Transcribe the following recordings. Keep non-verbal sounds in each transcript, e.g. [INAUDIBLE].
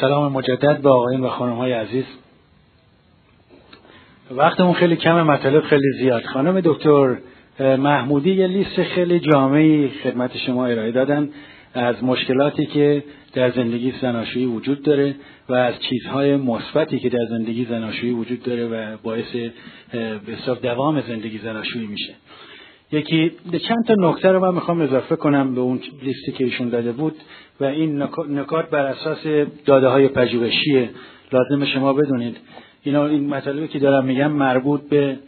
سلام مجدد به آقایون و خانم های عزیز. وقتمون خیلی کم مطالب خیلی زیاد. خانم دکتر محمودی یه لیست خیلی جامعی خدمت شما ارائه دادن از مشکلاتی که در زندگی زناشویی وجود داره و از چیزهای مثبتی که در زندگی زناشویی وجود داره و باعث به دوام زندگی زناشویی میشه. یکی چند تا نکته رو من می‌خوام اضافه کنم به اون لیستی که ایشون داده بود و این نکات بر اساس داده های پژوهشی لازم شما بدونید. اینا این مطالبی که دارم میگم مربوط به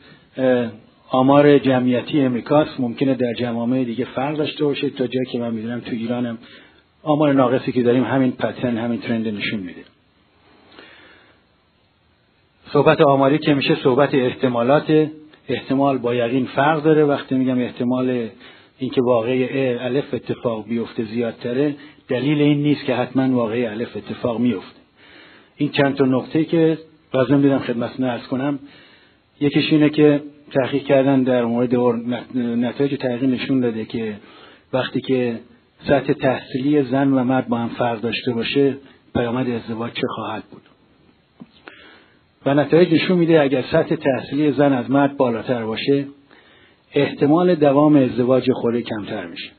آمار جمعیتی امریکاست. ممکنه در جوامع دیگه فرق داشته باشه. تا جایی که من می‌دونم تو ایرانم آمار ناقصی که داریم همین پترن همین ترند نشون میده. صحبت آماری که میشه صحبت احتمالات احتمال با یقین فرق داره. وقتی میگم احتمال اینکه واقعی الف اتفاق بیفته زیادتره دلیل این نیست که حتما واقعی الف اتفاق میفته. این چند تا نقطه که لازم دیدم خدمتتون ارز کنم. یکیش اینه که تحقیق کردن در مورد نتایج تحقیق نشون داده که وقتی که سطح تحصیلی زن و مرد با هم فرق داشته باشه پیامد ازدواج چه خواهد بود؟ و نتایج نشون میده اگر سطح تحصیلی زن از مرد بالاتر باشه احتمال دوام ازدواج خوره کمتر میشه.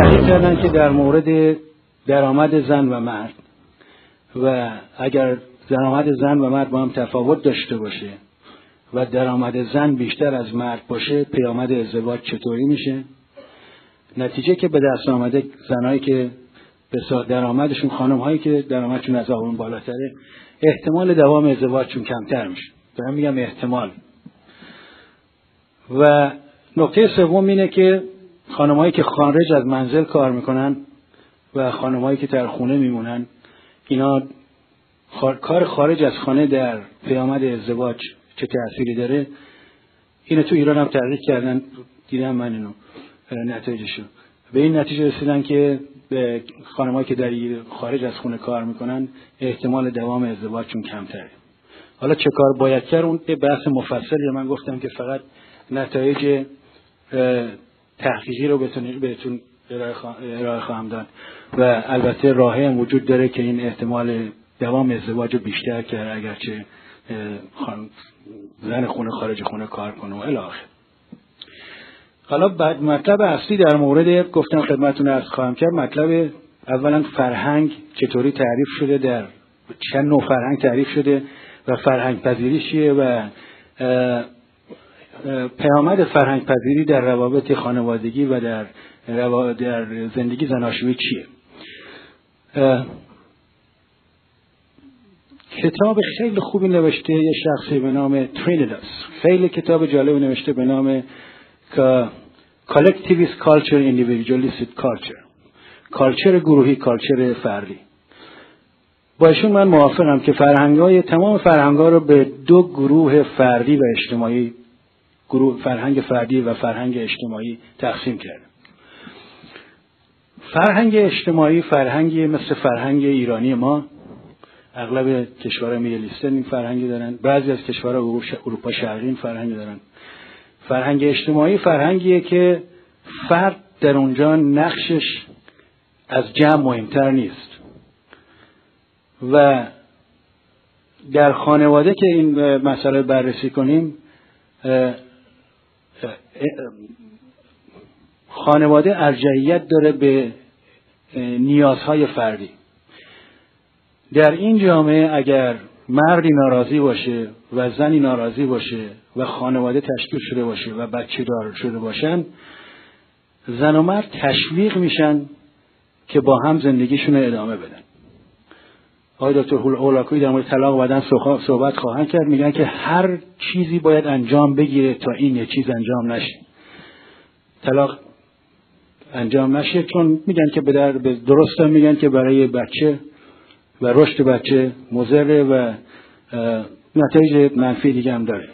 تحقیق کردن که در مورد درآمد زن و مرد و اگر درآمد زن و مرد با هم تفاوت داشته باشه و درآمد زن بیشتر از مرد باشه پیامد ازدواج چطوری میشه؟ نتیجه که به دست آمده زنایی که درآمدشون خانم هایی که درآمدشون از آقایون بالاتره. احتمال دوام ازدواجشون کمتر میشه. دارم میگم احتمال. و نکته سوم اینه که خانمهایی که خارج از منزل کار می‌کنن و خانمهایی که در خونه میمونن اینا کار خارج از خانه در پیامد ازدواج چه تأثیری داره؟ اینو تو ایران هم تحقیق کردن. دیدم من اینو. نتایجشو. به این نتیجه رسیدن که به خانمایی که در خارج از خونه کار می‌کنن احتمال دوام ازدواجشون کمتره. حالا چه کار باید کرد؟ اون بحث مفصلی من گفتم که فقط نتایج تحقیقی رو بهتون ارائه خواهم داد. و البته راهی هم وجود داره که این احتمال دوام ازدواج رو بیشتر کرد اگرچه زن خونه خارج خونه کار کنه و الاخر حالا بعد مطلب اصلی در مورد گفتم خدمتتون از خواهم کرد. مطلب اولا فرهنگ چطوری تعریف شده در چند نوع فرهنگ تعریف شده و فرهنگ پذیری چیه و پیامد فرهنگ پذیری در روابط خانوادگی و در, در زندگی زناشویی چیه؟ کتاب خیلی خوبی نوشته یه شخصی به نام ترینیداس خیلی کتاب جالب نوشته به نام collectivist culture individualistic culture. کالچر گروهی کالچر فردی با ایشون من موافقم که فرهنگ های تمام فرهنگ ها رو به دو گروه فردی و اجتماعی گروه فرهنگ فردی و فرهنگ اجتماعی تقسیم کرده فرهنگ اجتماعی فرهنگی مثل فرهنگ ایرانی ما اغلب کشورهای میدلیستن این فرهنگی دارن. بعضی از کشورهای اروپا شرقی این فرهنگی دارن. فرهنگ اجتماعی فرهنگیه که فرد در اونجا نقشش از جمع مهمتر نیست. و در خانواده که این مسئله بررسی کنیم خانواده ارجعیت داره به نیازهای فردی. در این جامعه اگر مردی ناراضی باشه و زنی ناراضی باشه و خانواده تشکیل شده باشه و بچه دار شده باشن زن و مرد تشویق میشن که با هم زندگیشون ادامه بدن. آقای دکتر هولاکوی در مورد طلاق بدن صحبت خواهند کرد. میگن که هر چیزی باید انجام بگیره تا این یه چیز انجام نشه. طلاق انجام نشه چون میگن که به در درست میگن که برای بچه و رشد بچه مضره و نتایج منفی دیگه هم داره.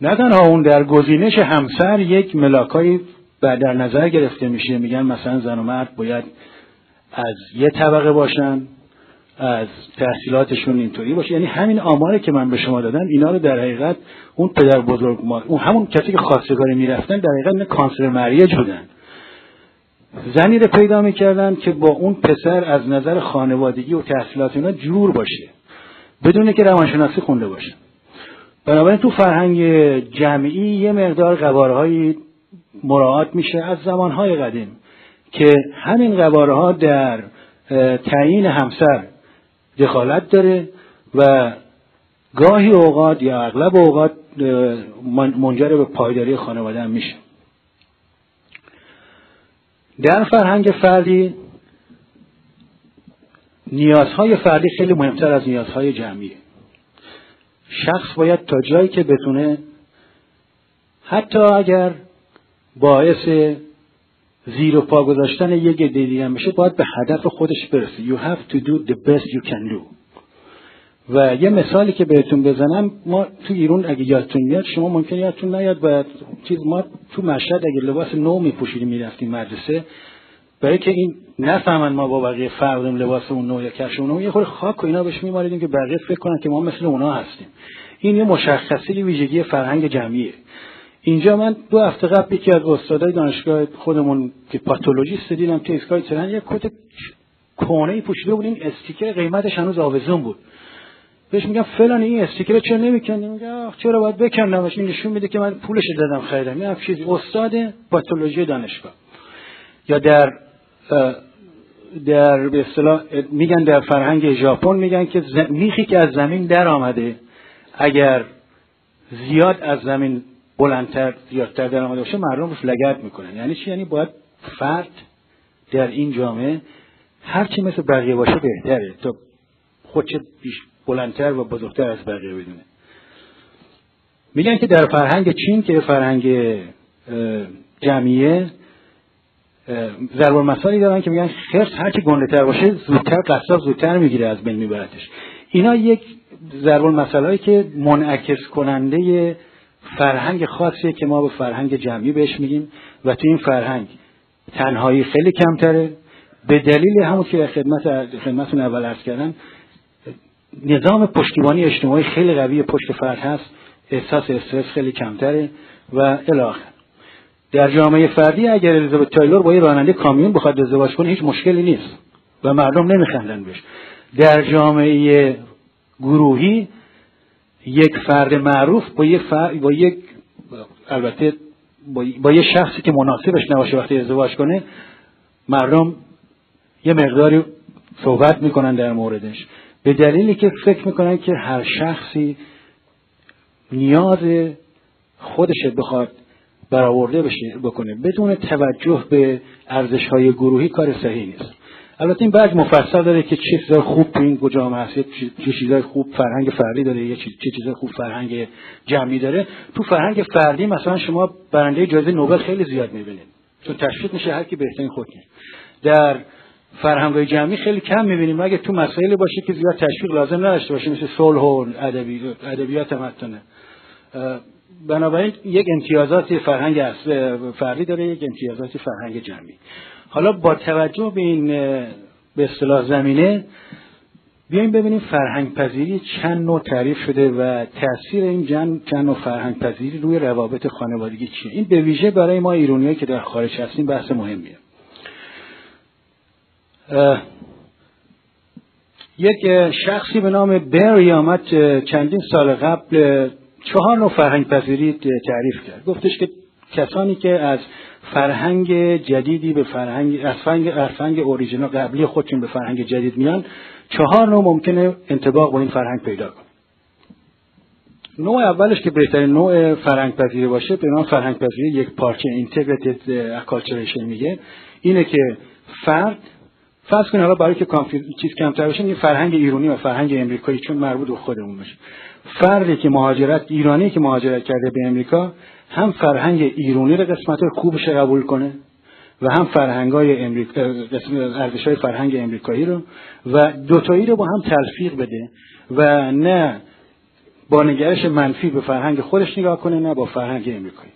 نه تنها اون در گزینش همسر یک ملاکایی در نظر گرفته میشه. میگن مثلا زن و مرد باید از یه طبقه باشن از تحصیلاتشون اینطوری باشه. یعنی همین آماری که من به شما دادم اینا رو در حقیقت اون پدر بزرگ ما اون همون کسی که خواستگاری می‌رفتن در حقیقت کانسلر مریج بودن. زنی رو پیدا می‌کردن که با اون پسر از نظر خانوادگی و تحصیلات اینا جور باشه. بدون که روانشناسی خونده باشه. بنابراین تو فرهنگ جمعی یه مقدار قوارهایی مراعات میشه از زمانهای قدیم که همین قوارها در تعیین همسر دخالت داره و گاهی اوقات یا اغلب اوقات منجر به پایداری خانواده هم میشه. در فرهنگ فردی نیازهای فردی خیلی مهمتر از نیازهای جمعیه. شخص باید تا جایی که بتونه حتی اگر باعث زیر و پا گذاشتن یک دیگه هم بشه باید به هدف خودش برسه. You have to do the best you can do. و یه مثالی که بهتون بزنم ما تو ایران اگه یادتون میاد شما ممکن یادتون نیاد باید چیز ما تو مشهد اگه لباس نو میپوشیدیم می‌رفتیم مدرسه. برای که این نفهمن ما با بقیه فرق لباس اون نو یا کفش اون نو. یه خورده خاک و اینا بهش میماریدیم که بقیه فکر کنن که ما مثل اونا هستیم. این یه مشخصی ویژگی فرهنگ جمعیه. اینجا من دو هفته قبل یکی از استادای دانشگاه خودمون که پاتولوژیست دیدم که ایستگاه ترن یک کت کونه ای پوشیده بود. این استیکر قیمتش هنوز آویزون بود. بهش میگم فلان این استیکر چرا نمی‌کنی؟ میگه چرا باید بکنمش؟ این نشون میده که من پولش دادم خریدم. این چیزی استاد پاتولوژی دانشگاه. یا در در به اصطلاح میگن در فرهنگ ژاپن میگن که میخی که از زمین در آمده اگر زیاد از زمین بلندتر زیادتر در آمده باشه مردم روش لگت می‌کنن. یعنی چی؟ یعنی باید فرد در این جامعه هرچی مثل بقیه باشه بهتره. تا خودش بیش بلندتر و بزرگتر از بقیه بدونه. میگن که در فرهنگ چین که فرهنگ جمعیه ضرب مسائلی دارن که میگن خرس هرچی گنده تر باشه زودتر قصاب زودتر می‌گیره از بین میبرتش. اینا یک ضرب مسائلی که منعکس کننده فرهنگ خاصیه که ما به فرهنگ جمعی بهش میگیم و تو این فرهنگ تنهایی خیلی کمتره. به دلیل همون که خدمت خدمتتون اول عرض کردم نظام پشتیبانی اجتماعی خیلی قوی پشت فرد هست. احساس استرس خیلی کمتره و الاخر. در جامعه فردی اگر الیزابت تایلور با یه راننده کامیون بخواد ازدواج کنه هیچ مشکلی نیست و مردم نمیخندن بهش. در جامعه گروهی یک فرد معروف با یک فرد با یک البته با, با یه شخصی که مناسبش نباشه وقتی ازدواج کنه مردم یه مقداری صحبت می‌کنن در موردش. به دلیلی که فکر می‌کنن که هر شخصی نیاز خودش بخواد برآورده بشه بکنه. بدون توجه به ارزش های گروهی کار صحیح نیست. البته این بعد مفصل داره که چه چیزای خوب تو این جامعه هست چه چیزای خوب فرهنگ فردی داره یه چه چیزای خوب فرهنگ جمعی داره. تو فرهنگ فردی مثلا شما برنده جایزه نوبل خیلی زیاد می‌بینید. چون تشویق میشه هر کی بهترین خود در فرهنگ جمعی خیلی کم می‌بینیم. اگه تو مسائلی باشه که زیاد تشویق لازم نداشته باشه مثل صلح و ادبیات متنه بنابراین یک امتیازات فرهنگ فردی داره یک امتیازات فرهنگ جمعی. حالا با توجه به این به اصطلاح زمینه بیایم ببینیم فرهنگ پذیری چند نوع تعریف شده و تاثیر این چند نوع فرهنگ پذیری روی روابط خانوادگی چیه. این به ویژه برای ما ایرونیایی که در خارج هستیم بحث مهمیه. یک شخصی به نام بری آمد چندین سال قبل چهار نوع فرهنگ پذیری تعریف کرد. گفتش که کسانی که از فرهنگ جدیدی به فرهنگ از فرهنگ, فرهنگ اوریجینال قبلی خودشون به فرهنگ جدید میان چهار نوع ممکنه انطباق با این فرهنگ پیدا کنن نوع اولش که بهترین نوع فرهنگ پذیری باشه به نام فرهنگ پذیری یک پارچه integrated acculturation میگه. اینه که فرد فرض کنید حالا برای که چیز کمتر باشه این فرهنگ ایرانی و فرهنگ امریکایی چون مربوط به خودمون باشه. فردی که مهاجرت ایرانی که مهاجرت کرده به امریکا هم فرهنگ ایرانی رو قسمت خوبش قبول کنه و هم فرهنگ های ارزش های فرهنگ امریکایی رو و دوتایی رو با هم تلفیق بده و نه با نگرش منفی به فرهنگ خودش نگاه کنه نه با فرهنگ امریکایی.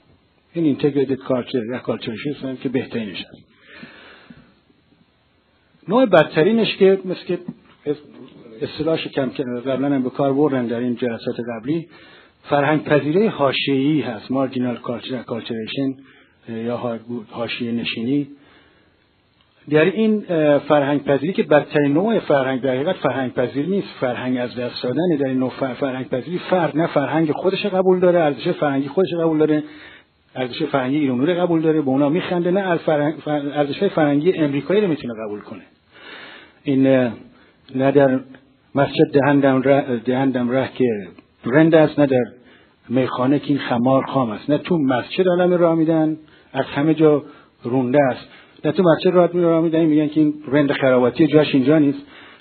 این اینتگریتد کالچر یا کالچرشیسم که بهترینش هست. نوع بدترینش که مثل که اصطلاحش کم قبلا هم به کار بردن در این جلسات قبلی فرهنگ پذیره حاشیه‌ای هست. مارجینال کالچریشن یا حاشیه نشینی. در این فرهنگ پذیری که بدترین نوع فرهنگ در حقیقت فرهنگ پذیری نیست. فرهنگ از دست دادن در این نوع فرهنگ پذیری فرد نه فرهنگ خودش قبول داره ارزش فرهنگی خودش قبول داره ارزش فرهنگی ایرانی رو قبول داره به اونا میخنده نه ارزش فرهنگی امریکایی رو می‌تونه قبول کنه. این نه در مسجد دهندم ره, دهندم ره که رند است نه در میخانه که این خمار خام است. نه تو مسجد عالم راه میدن از همه جا رونده است. نه تو مسجد راه راه میدن میگن که این رند خراباتی جاش اینجا نیست.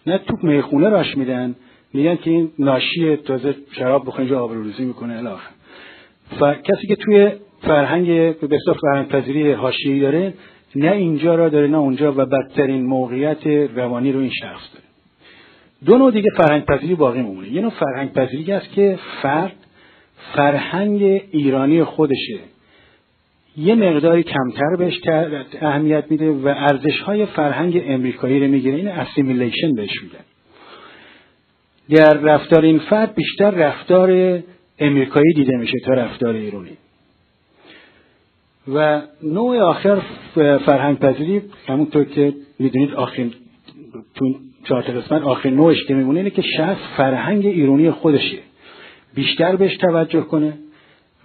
نه تو می‌خونه راش میدن میگن که این ناشی تازه شراب بخوره اینجا آبروریزی می‌کنه الاخر کسی که توی فرهنگ به فرهنگ پذیری حاشیه‌ای داره نه اینجا را داره نه اونجا و بدترین موقعیت روانی رو این شخص داره. دو نوع دیگه فرهنگ پذیری باقی میمونه یه نوع فرهنگ پذیری است که فرد فرهنگ ایرانی خودشه. یه مقداری کمتر بهش اهمیت میده و ارزش های فرهنگ امریکایی رو می‌گیره. این اسیمیلیشن بهش میگن. در رفتار این فرد بیشتر رفتار امریکایی دیده میشه تا رفتار ایرانی. و نوع آخر فرهنگ پذیری همونطور که می‌دونید آخرین تو این چهار قسمت آخر نوعش که میمونه اینه که شخص فرهنگ ایرانی خودشه. بیشتر بهش توجه کنه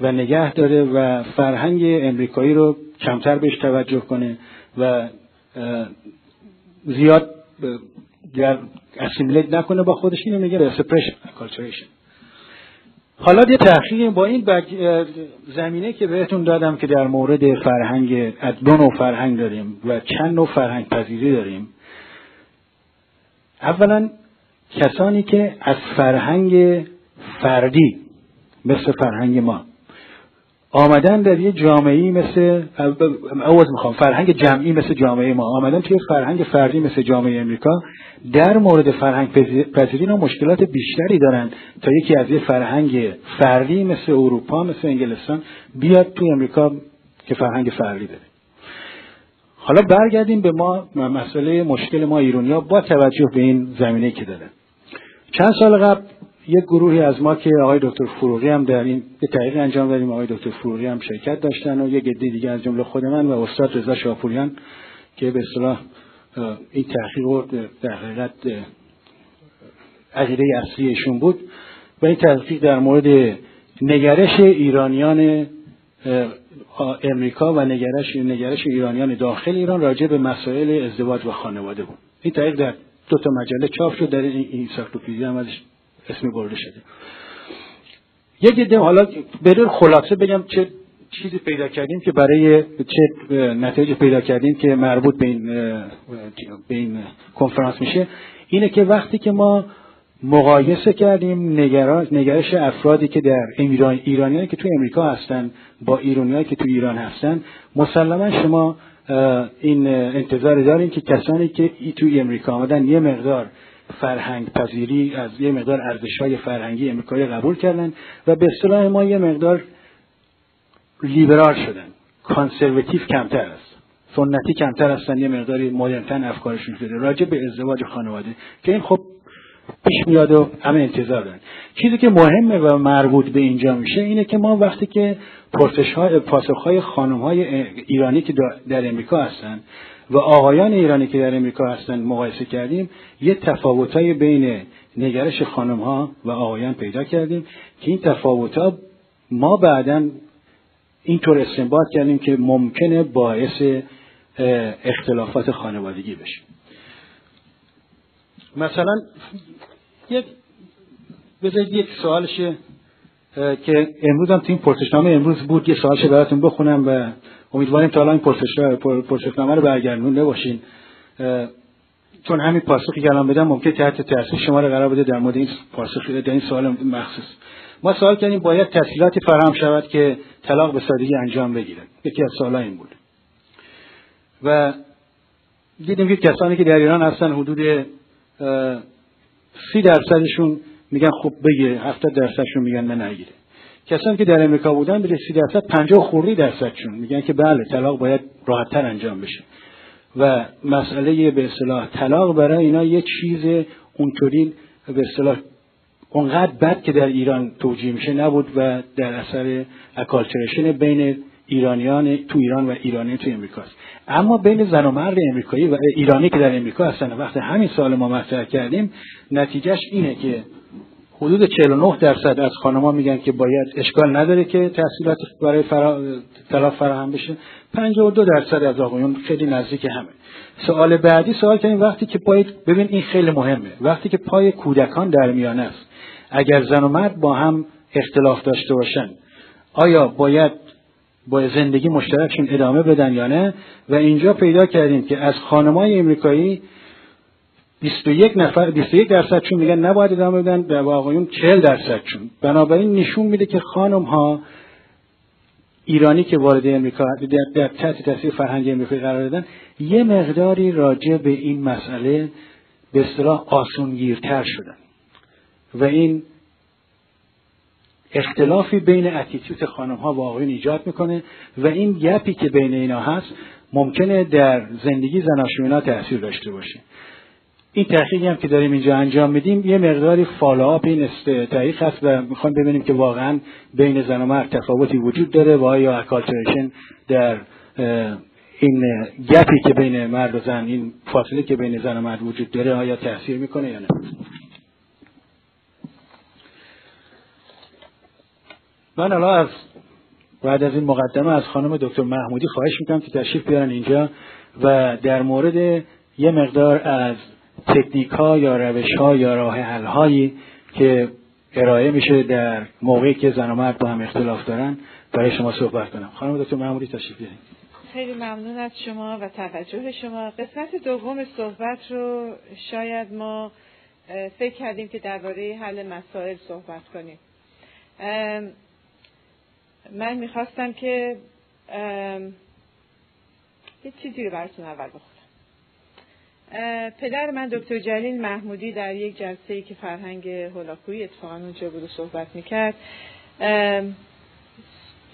و نگه داره و فرهنگ امریکایی رو کمتر بهش توجه کنه و زیاد اسیمیلیت نکنه با خودش اینو میگه سپرشن کالچوریشن حالا یه تحقیق با این زمینه که بهتون دادم که در مورد فرهنگ دو نوع فرهنگ داریم و چند نوع فرهنگ پذیری داریم. اولا کسانی که از فرهنگ فردی مثل فرهنگ ما آمدن در یه جامعه مثل عوض می‌خوام. فرهنگ جمعی مثل جامعه ما. آمدن توی فرهنگ فردی مثل جامعه امریکا در مورد فرهنگ پذیری مشکلات بیشتری دارن تا یکی از یه فرهنگ فردی مثل اروپا مثل انگلستان بیاد توی امریکا که فرهنگ فردی داره. حالا برگردیم به ما مسئله مشکل ما ایرونیا با توجه به این زمینه که داره. چند سال قبل یک گروهی از ما که آقای دکتر فروغی هم در این تحقیق انجام دادیم آقای دکتر فروغی هم شرکت داشتن و یک عده دیگه از جمله خود من و استاد رضا شاپوریان که به اصطلاح این تحقیق رو در حقیقت عقیده اصلیشون بود و این تحقیق در مورد نگرش ایرانیان امریکا و نگرش نگرش ایرانیان داخل ایران راجع به مسائل ازدواج و خانواده بود. این تحقیق در دو تا مجله چاپ شد در این انسایکلوپدیا هم ازش اسمی برده شده. یک دیده حالا به خلاصه بگم چه چیزی پیدا کردیم که برای چه نتایج پیدا کردیم که مربوط به این به این کنفرانس میشه. اینه که وقتی که ما مقایسه کردیم نگرش افرادی که در ایران ایرانیانی که تو امریکا هستن با ایرانیایی که تو ایران هستن مسلما شما این انتظار داریم که کسانی که ای توی امریکا آمدن یه مقدار فرهنگ پذیری از یه مقدار ارزش های فرهنگی امریکایی قبول کردن و به اصطلاح ما یه مقدار لیبرال شدن. کانسرواتیو کمتر است. سنتی کمتر هستن یه مقداری مدرنتن افکارشون شده. راجع به ازدواج خانواده که این خب پیش میاد و همه انتظار دارن. چیزی که مهمه و مربوط به اینجا میشه اینه که ما وقتی که پرسش های پاسخ های خانم های ایرانی که در امریکا هستن و آقایان ایرانی که در امریکا هستن مقایسه کردیم یه تفاوتای بین نگرش خانم ها و آقایان پیدا کردیم که این تفاوت ها ما بعدا اینطور استنباط کردیم که ممکنه باعث اختلافات خانوادگی بشه. مثلا یک بذارید یک سوالشه که امروز هم تو این پرسشنامه امروز بود یه سوالش براتون بخونم و امیدواریم تا الان پرسشنامه رو برگردونده باشین چون همین پاسخی که الان بدم ممکن تحت تاثیر شما رو قرار بده در مورد این پاسخ در این سوال مخصوص. ما سوال کردیم باید تسهیلاتی فراهم شود که طلاق به سادگی انجام بگیرد. یکی از سوالها این بود. و دیدیم که کسانی که در ایران هستن حدود سی درصدشون میگن خب بگیره هفتاد درصدشون میگن نه نگیره. کسانی که در امریکا بودن به سی درصد پنجاه خوری درصدشون. میگن که بله طلاق باید راحتتر انجام بشه. و مسئله به اصطلاح طلاق برای اینا یه چیز اونطوری به اصطلاح اونقدر بد که در ایران توجیه میشه نبود و در اثر اکالچرشن بین ایرانیان تو ایران و ایرانی تو امریکاست اما بین زن و مرد امریکایی و ایرانی که در امریکا هستن وقتی همین سال ما مطرح کردیم نتیجهش اینه که حدود 49 درصد از خانم‌ها میگن که باید اشکال نداره که تحصیلات برای فرا... طلاق فراهم بشه. 52 درصد از آقایون خیلی نزدیک همه. سوال بعدی سوال این وقتی که پای ببین این خیلی مهمه. وقتی که پای کودکان در میانه است اگر زن و مرد با هم اختلاف داشته باشن آیا باید با زندگی مشترکشون ادامه بدن یا نه؟ و اینجا پیدا کردیم که از خانمای امریکایی 21 نفر 21 درصدشون میگن نباید ادامه بدن و آقایون 40 درصدشون بنابراین نشون میده که خانم ها ایرانی که وارد امریکا در تحت تاثیر فرهنگ امریکایی قرار دادن یه مقداری راجع به این مسئله به اصطلاح آسونگیرتر شدن. و این اختلافی بین attitude خانم ها و آقایون ایجاد می‌کنه و این gap ی که بین اینا هست ممکنه در زندگی زناشویی اینا تاثیر داشته باشه. این تحقیقی هم که داریم اینجا انجام میدیم یه مقداری follow-up این تحقیق هست و می‌خوام ببینیم که واقعا بین زن و مرد تفاوتی وجود داره و آیا اکالتریشن در این گپی که بین مرد و زن این فاصله که بین زن و مرد وجود داره آیا تاثیر می‌کنه یا نه؟ من الان از بعد از این مقدمه از خانم دکتر محمودی خواهش می‌کنم که تشریف بیارن اینجا و در مورد یه مقدار از تکنیک ها یا روش ها یا راه حل هایی که ارائه میشه در موقعی که زن و مرد با هم اختلاف دارن برای شما صحبت کنم. خانم دکتر محمودی تشریف بیارین خیلی ممنون از شما و توجه شما. قسمت دوم صحبت رو شاید ما فکر کردیم که درباره حل مسائل صحبت کنیم. من می‌خواستم که یه چیزی رو براتون اول بخونم. پدر من دکتر جلیل محمودی در یک جلسه ای که فرهنگ هولاکویی اتفاقا اونجا بود و صحبت می‌کرد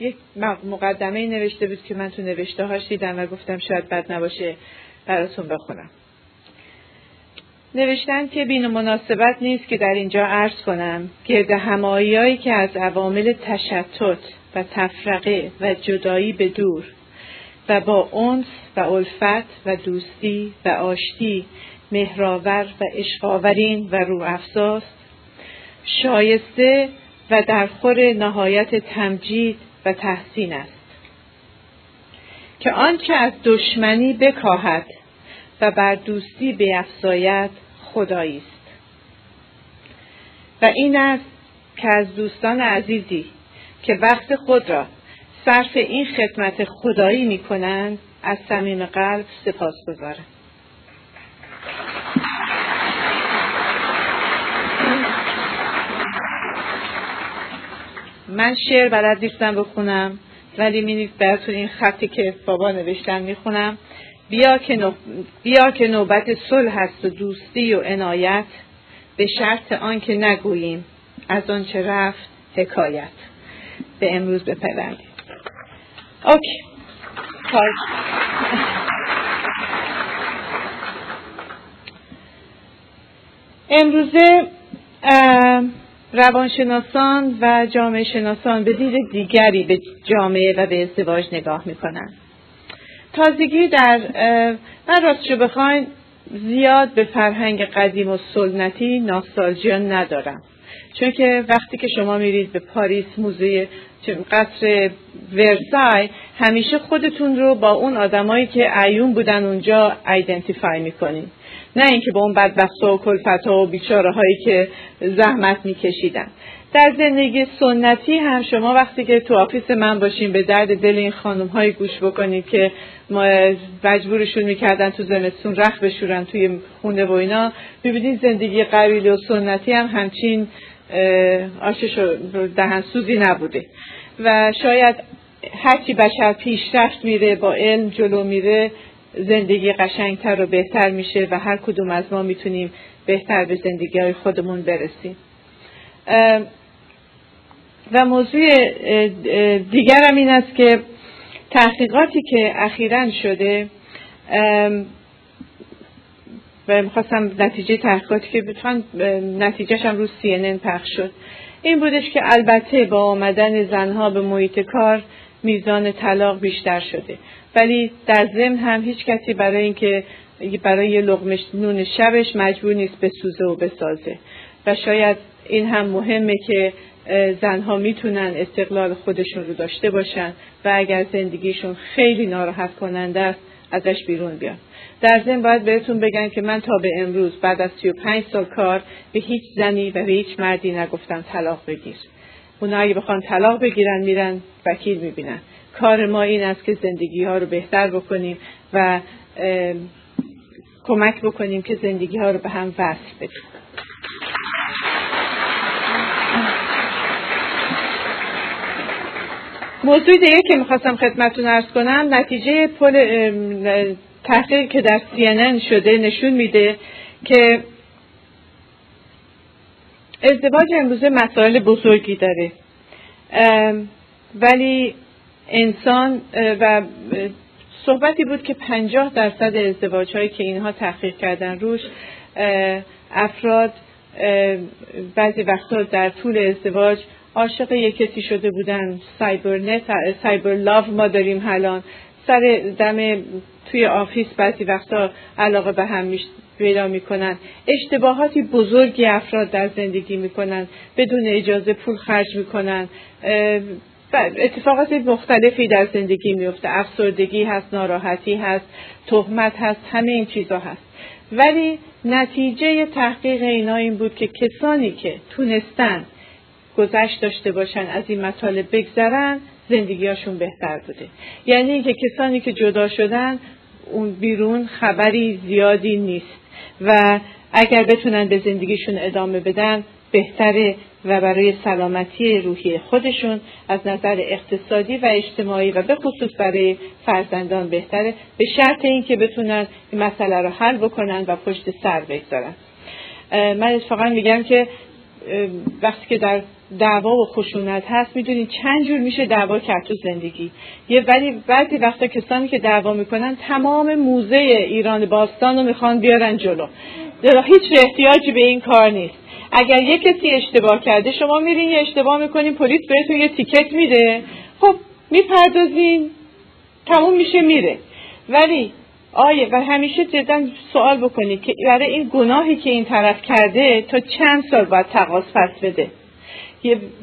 یک مقدمه نوشته بود که من تو نوشته هاش دیدم و گفتم شاید بد نباشه براتون بخونم. نوشتن که بین مناسبت نیست که در اینجا عرض کنم گرد همایی که از عوامل تشتت و تفرقه و جدایی به دور و با انس و الفت و دوستی و آشتی مهراور و اشقاورین و رو افزاست شایسته و در خور نهایت تمجید و تحسین است. که آنچه از دشمنی بکاهد و بر دوستی بیفزاید خدایی است. و این است که از دوستان عزیزی که وقت خود را صرف این خدمت خدایی می کنند از صمیم قلب سپاس گذارم. من شعر بلد نیستم بخونم ولی می براتون این خطی که بابا نوشتن می‌خونم. بیا که, بیا که نوبت صلح هست و دوستی و عنایت به شرط آنکه نگوییم از آنچه رفت حکایت. به امروز بپروندیم اوکی امروزه روانشناسان و جامعه شناسان به دید دیگری به جامعه و به ازدواج نگاه می‌کنند تازگی در من راستشو بخواین زیاد به فرهنگ قدیم و سنتی nostalgia ندارم. چون که وقتی که شما میرید به پاریس موزه قصر ورسای همیشه خودتون رو با اون آدمایی که اعیون بودن اونجا identify می‌کنید نه اینکه با اون بدبخت و کلفت و بیچاره هایی که زحمت میکشیدن. در زندگی سنتی هم شما وقتی که تو office من باشین به درد دل این خانم های گوش بکنید که مجبورشون می‌کردن تو زمستون رخ بشورن توی خونه و اینا ببینید زندگی قبیله و سنتی هم همچین آشش دهنسوزی نبوده. و شاید هرچی بشر پیشرفت میره با علم جلو میره زندگی قشنگتر و بهتر میشه و هر کدوم از ما می‌تونیم بهتر به زندگی های خودمون برسیم. و موضوع دیگرم این است که تحقیقاتی که اخیرا شده می‌خواستم نتیجه تحقیقاتی که بتوان نتیجهش هم رو سی پخش شد. این بودش که البته با آمدن زنها به محیط کار میزان طلاق بیشتر شده. ولی در ضمن هم هیچ کسی برای اینکه برای یه نون شبش مجبور نیست به سوزه و بسازه. و شاید این هم مهمه که زنها می‌تونن استقلال خودشون رو داشته باشن و اگر زندگیشون خیلی ناراحت کننده است ازش بیرون بیان. در ضمن باید بهتون بگن که من تا به امروز بعد از 35 سال کار به هیچ زنی و به هیچ مردی نگفتم طلاق بگیر. اونا اگه بخوان طلاق بگیرن میرن وکیل می‌بینن. کار ما این است که زندگی ها رو بهتر بکنیم و کمک بکنیم که زندگی ها رو به هم وصل بدیم. موضوع دیگه که می‌خواستم خدمتتون ارز کنم نتیجه پل تحقیق که در CNN شده نشون میده که ازدواج امروزه مسائل بزرگی داره. ولی انسان و صحبتی بود که پنجاه درصد ازدواج هایی که اینها تحقیق کردن روش افراد بعضی وقتا در طول ازدواج عاشق یک کسی شده بودن cyber net cyber love ما داریم الان. سر دم توی office بعضی وقتا علاقه به هم پیدا می‌کنن. اشتباهاتی بزرگی افراد در زندگی می‌کنن. بدون اجازه پول خرج می‌کنن. اتفاقات مختلفی در زندگی میفته افسردگی هست ناراحتی هست تهمت هست همه این چیزا هست. ولی نتیجه تحقیق اینا این بود که کسانی که تونستن گذشت داشته باشن از این مطالب بگذرن زندگیاشون بهتر بوده. یعنی اینکه کسانی که جدا شدن اون بیرون خبری زیادی نیست و اگر بتونن به زندگیشون ادامه بدن بهتره و برای سلامتی روحی خودشون از نظر اقتصادی و اجتماعی و به خصوص برای فرزندان بهتره. به شرط اینکه بتونن این مسئله رو حل بکنن و پشت سر بگذارن. من اتفاقا میگم که وقتی که در دعوا و خشونت هست می‌دونید چند جور میشه دعوا کرد تو زندگی. یه ولی بعضی وقتا کسانی که دعوا می‌کنن تمام موزه ایران باستان رو می‌خوان بیارن جلو. هیچ احتیاجی به این کار نیست. اگر یه کسی اشتباه کرده شما میرین یه اشتباه می‌کنین پلیس بهتون یه تیکت میده. خب می‌پردازین تموم میشه میره. ولی آیه و همیشه جدا سوال بکنید که برای این گناهی که این طرف کرده تا چند سال باید تقاس پس بده؟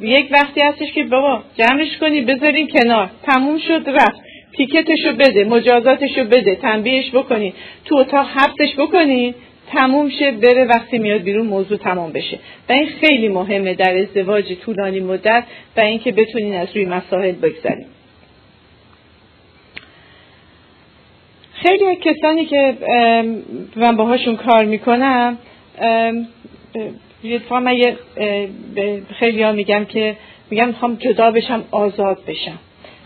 یک وقتی هستش که بابا جمعش کنی بذارین کنار. تموم شد رفت. تیکتشو بده مجازاتشو بده تنبیهش بکنی. تو اتاق حبسش بکنی تموم شه بره وقتی میاد بیرون موضوع تمام بشه. و این خیلی مهمه در ازدواج طولانی مدت و اینکه بتونین از روی مسائل بگذاریم خیلی کسانی که من باهاشون کار می‌کنم من یه خیلی ها میگم که میگم می‌خوام جدا بشم آزاد بشم.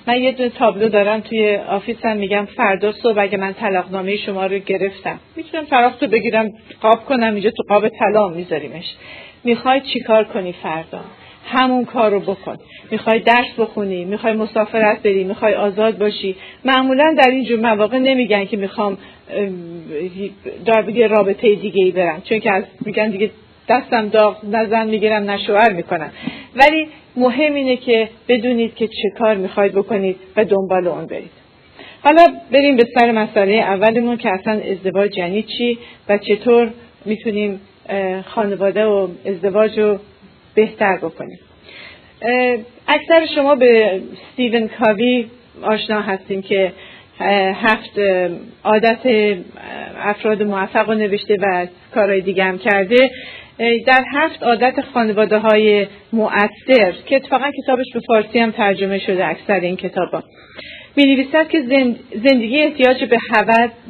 من یه دونه تابلو دارم توی آفیسم میگم فردا صبح اگه من طلاقنامه شما رو گرفتم می‌تونم فراخ تو بگیرم قاب کنم اینجا تو قاب طلا میذاریمش. می‌خوای چیکار کنی فردا؟ همون کار رو بکن. می‌خوای درس بخونی می‌خوای مسافرت بری می‌خوای آزاد باشی. معمولا در اینجور مواقع نمیگن که می‌خوام در یه رابطه دیگه ای برم. چون که از میگن دیگه دستم داغ نزن می‌گیرم نشوهر می‌کنم. ولی مهم اینه که بدونید که چه کار می‌خواید بکنید و دنبال اون برید. حالا بریم به سر مسئله اولمون که اصلا ازدواج یعنی چی و چطور می‌تونیم خانواده و ازدواج رو بهتر بکنیم. اکثر شما به ستیون کاوی آشنا هستیم که هفت عادت افراد موفق رو نوشته و کارهای دیگه هم کرده. در هفت عادت خانواده های مؤثر که اتفاقا کتابش به فارسی هم ترجمه شده اکثر این کتاب ها می نویسد که زندگی احتیاج به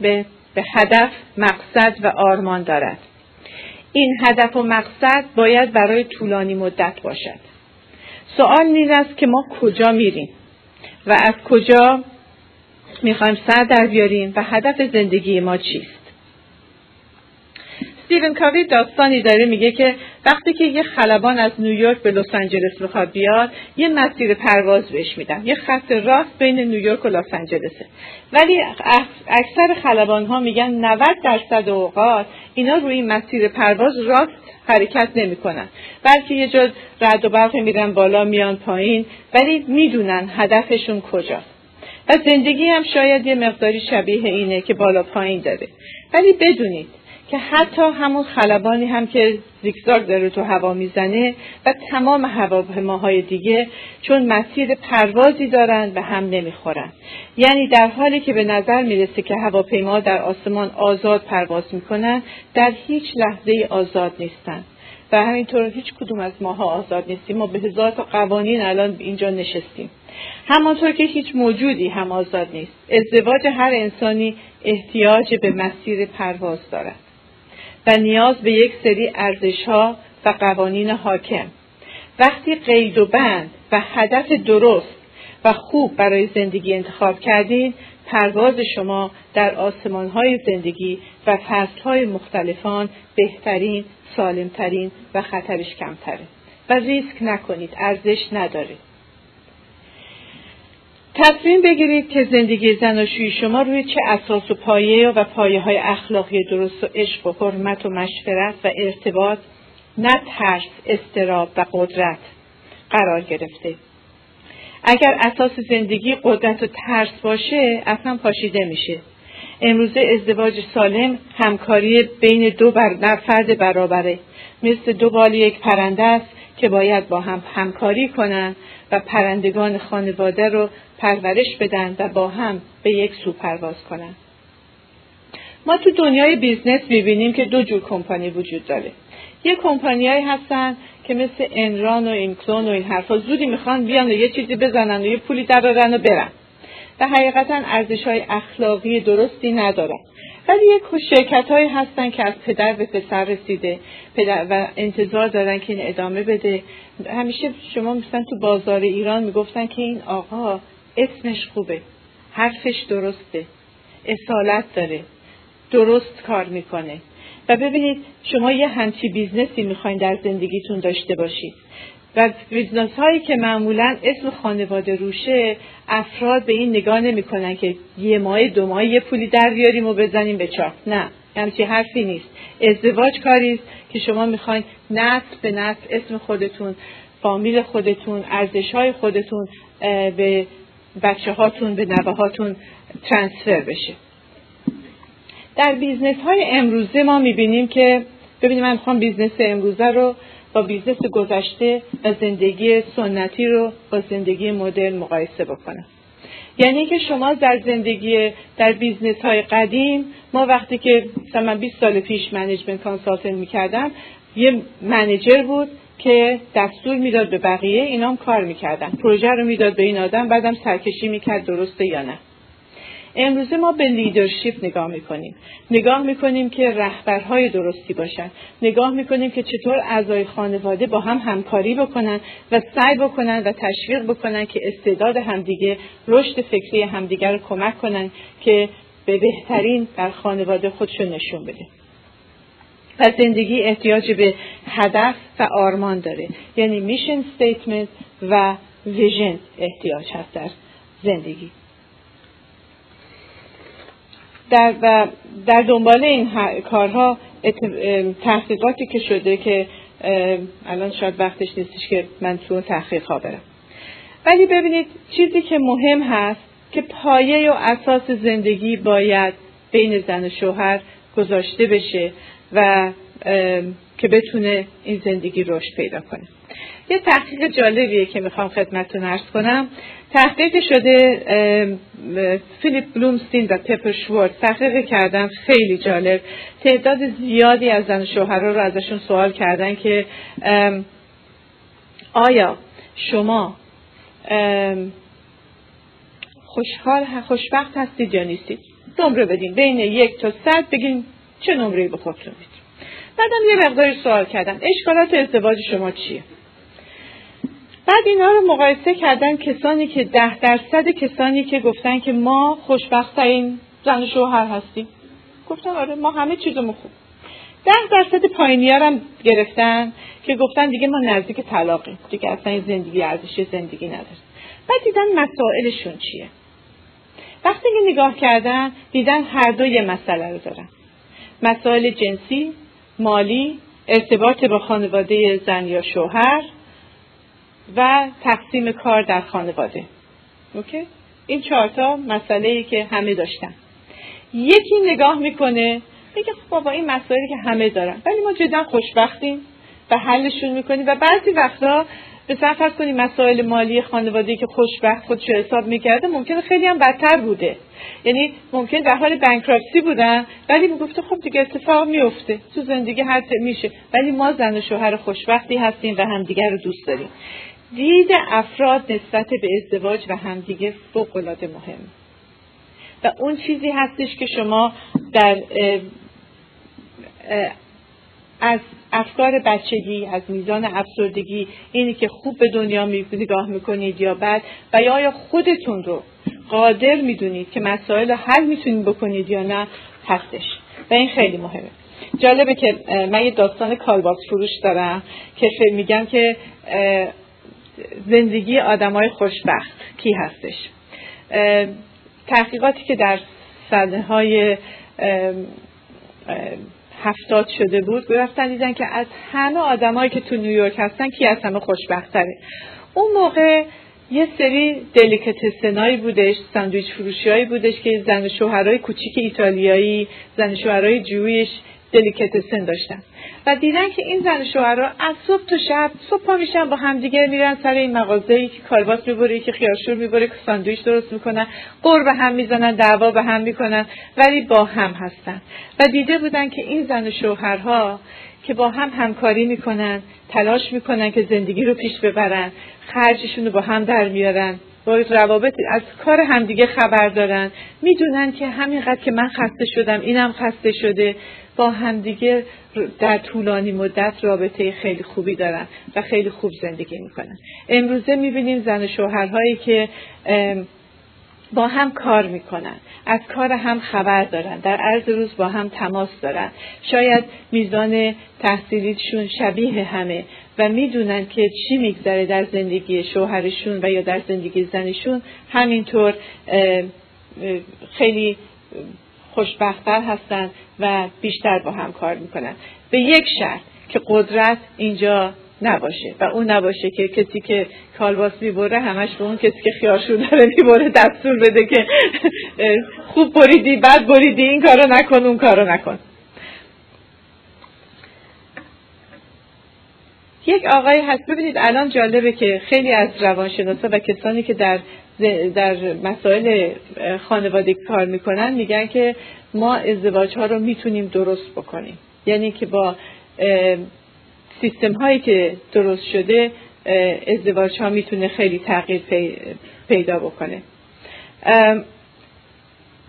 به, به هدف مقصد و آرمان دارد. این هدف و مقصد باید برای طولانی مدت باشد. سوال این است که ما کجا میریم و از کجا می‌خوایم سر در بیاریم و هدف زندگی ما چیست؟ استیون کاوی داستانی داره میگه که وقتی که یه خلبان از نیویورک به لس آنجلس می‌خواد بیاد یه مسیر پرواز بهش میدن یه خط راست بین نیویورک و لس آنجلسه. ولی اکثر خلبان ها میگن 90 درصد اوقات اینا روی این مسیر پرواز راست حرکت نمی‌کنن. بلکه یه جا رد و برق میرن بالا میان پایین ولی می‌دونن هدفشون کجاست. و زندگی هم شاید یه مقداری شبیه اینه که بالا پایین داره. ولی بدونید که حتی همون خلبانی هم که زیگزاگ داره تو هوا می‌زنه و تمام هواپیماهای دیگه چون مسیر پروازی دارن و هم نمی‌خورن. یعنی در حالی که به نظر می‌رسه که هواپیما در آسمان آزاد پرواز می‌کنن در هیچ لحظه آزاد نیستن. و همینطور هیچ کدوم از ماها آزاد نیستیم. ما به هزار تا قوانین الان اینجا نشستیم. همانطور که هیچ موجودی هم آزاد نیست. ازدواج هر انسانی احتیاج به مسیر پرواز دارد. و نیاز به یک سری ارزشها و قوانین حاکم. وقتی قید و بند و هدف درست و خوب برای زندگی انتخاب کردین پرواز شما در آسمانهای زندگی و فصلهای مختلفان بهترین سالمترین و خطرش کمتره. و ریسک نکنید ارزش نداره. تصمیم بگیرید که زندگی زناشویی شما روی چه اساس و پایه و پایه های اخلاقی درست و عشق و حرمت و مشورت و ارتباط نه ترس استراب و قدرت قرار گرفته. اگر اساس زندگی قدرت و ترس باشه اصلا پاشیده میشه. امروزه ازدواج سالم همکاری بین دو بر فرد برابره. مثل دو بال یک پرنده است که باید با هم همکاری کنند و پرندگان خانواده رو پرورش بدن و با هم به یک سو پرواز کنند. ما تو دنیای business می‌بینیم که دو جور کمپانی وجود داره. یه کمپانیایی هستن که مثل Enron و ImClone و این حرفا زودی می‌خوان بیان و یه چیزی بزنن و یه پولی درارن و برن. و حقیقتا ارزش های اخلاقی درستی ندارن ولی یک شرکت هایی هستن که از پدر به پسر رسیده پدر و انتظار دارن که این ادامه بده. همیشه شما مثلا تو بازار ایران می‌گفتن که این آقا اسمش خوبه حرفش درسته اصالت داره درست کار می‌کنه. و ببینید شما یه همچی business ی می‌خواین در زندگیتون داشته باشید. و business هایی که معمولا اسم خانواده روشه افراد به این نگاه نمی‌کنن که یه ماه دو ماه یه پولی در بیاریم و بزنیم به چاک. نه همچی حرفی نیست. ازدواج کاری که شما می‌خواین نسل به نسل اسم خودتون فامیل خودتون ارزش های خودتون به بچه هاتون به نوه هاتون transfer بشه. در business های امروزه ما می‌بینیم که ببینیم من می‌خوام business امروزه رو با business گذشته و زندگی سنتی رو با زندگی مدرن مقایسه بکنم. یعنی که شما در زندگی در business های قدیم ما وقتی که مثلا من 20 سال پیش management consultant می‌کردم یه manager بود که دستور می‌داد به بقیه اینام کار می‌کردن. پروژه رو می‌داد به این آدم بعدم سرکشی می‌کرد درسته یا نه. امروزه ما به leadership نگاه می‌کنیم. نگاه می‌کنیم که رهبرهای درستی باشن. نگاه می‌کنیم که چطور اعضای خانواده با هم همکاری بکنن و سعی بکنن و تشویق بکنن که استعداد همدیگه رشد فکری همدیگه رو کمک کنن که به بهترین در خانواده خودشون نشون بده و زندگی احتیاج به هدف و آرمان داره. یعنی میشن استیتمنت و ویژن احتیاج هست در زندگی. در, و در دنبال این کارها تحقیقاتی که شده که الان شاید وقتش نیستش که من تو تحقیق ها برم. ولی ببینید چیزی که مهم هست که پایه و اساس زندگی باید بین زن و شوهر گذاشته بشه و که بتونه این زندگی رشد پیدا کنه. یه تحقیق جالبیه که می‌خوام خدمتتون ارز کنم. تحقیق شده فیلیپ بلومستین و پپر شوارد. تحقیق کردن خیلی جالب. تعداد زیادی از زن شوهرها رو ازشون سوال کردن که آیا شما خوشحال خوشبخت هستید یا نیستید؟ نمره بدین. بین یک تا صد بگین چه نمره به خودتون می‌دید بعدم یه مقداری سوال کردن اشکالات ازدواج شما چیه؟ بعد اینا رو مقایسه کردن کسانی که ده درصد کسانی که گفتن که ما خوشبختترین زن و شوهر هستیم. گفتم آره ما همه چیزمون خوب. ده درصد پایینیار هم گرفتن که گفتن دیگه ما نزدیک طلاقیم. دیگه اصلا این زندگی ارزش زندگی نداره. بعد دیدن مسائلشون چیه؟ وقتی که نگاه کردن دیدن هر دو یه مسئله رو دارن. مسائل جنسی مالی ارتباط با خانواده زن یا شوهر و تقسیم کار در خانواده. اوکی؟ این چهارتا مسئله ای که همه داشتن. یکی نگاه می‌کنه میگه خب بابا این مسائلی که همه دارن. ولی ما جدا خوشبختیم و حلشون می‌کنیم و بعضی وقتا به فرض کنیم مسائل مالی خانواده که خوشبخت خودش حساب می‌کرده ممکنه خیلی هم بدتر بوده. یعنی ممکن در حال بانکراپسی بودن ولی می‌گفته خب دیگه اتفاق میفته تو زندگی هر میشه. ولی ما زن و شوهر خوشبختی هستیم و همدیگه رو دوست داریم. دید افراد نسبت به ازدواج و همدیگه فوق العاده مهم. و اون چیزی هستش که شما در از افکار بچگی از میزان افسردگی اینی که خوب به دنیا نگاه می‌کنید یا بد و یا آیا خودتون رو قادر می‌دونید که مسائل حل می‌تونید بکنید یا نه هستش. و این خیلی مهمه. جالبه که من یه داستان کالباس فروش دارم که میگم که زندگی آدمای خوشبخت. کی هستش؟ تحقیقاتی که در سنه های هفتاد شده بود گرفتن دیدن که از همه آدمایی که تو نیویورک هستن کی از همه خوشبختره؟ اون موقع یه سری دلیکتسنایی بودش ساندویچ فروشیایی بودش که زن شوهرای کوچیک ایتالیایی زن شوهرای جویش دلیکتسن داشتن. و دیدن که این زن شوهرها از صبح تا شب صبح پا میشن با همدیگه میرن سر این مغازه که کالباس می‌بره که خیارشور می‌بره که ساندویچ درست می‌کنن. قر به هم می‌زنن دعوا به هم می‌کنن ولی با هم هستن. و دیده بودن که این زن شوهرها که با هم همکاری می‌کنن تلاش می‌کنن که زندگی رو پیش ببرن خرجشون رو با هم در میارن. با روابط از کار همدیگه خبر دارن. می‌دونن که همینقدر که من خسته شدم اینم خسته شده. با همدیگه در طولانی مدت رابطه خیلی خوبی دارن و خیلی خوب زندگی می‌کنن. امروزه می‌بینیم زن شوهرهایی که با هم کار می‌کنن از کار هم خبر دارن در عرض روز با هم تماس دارن. شاید میزان تحصیلیشون شبیه همه و می‌دونن که چی میگذره در زندگی شوهرشون و یا در زندگی زنشون. همینطور خیلی خوشبختتر هستن و بیشتر با هم کار می‌کنن. به یک شرط که قدرت اینجا نباشه و اون نباشه که کسی که کالباس می‌بره همش به اون کسی که خیارشور داره می‌بره دستور بده که [LAUGHS] خوب بریدی بعد بریدی این کارو نکن اون کارو نکن. یک آقای هست. ببینید الان جالبه که خیلی از روانشناسا و کسانی که در در مسائل خانوادگی کار می‌کنن میگن که ما ازدواج ها رو می‌تونیم درست بکنیم. یعنی که با سیستم هایی که درست شده ازدواج ها می‌تونه خیلی تغییر پیدا بکنه.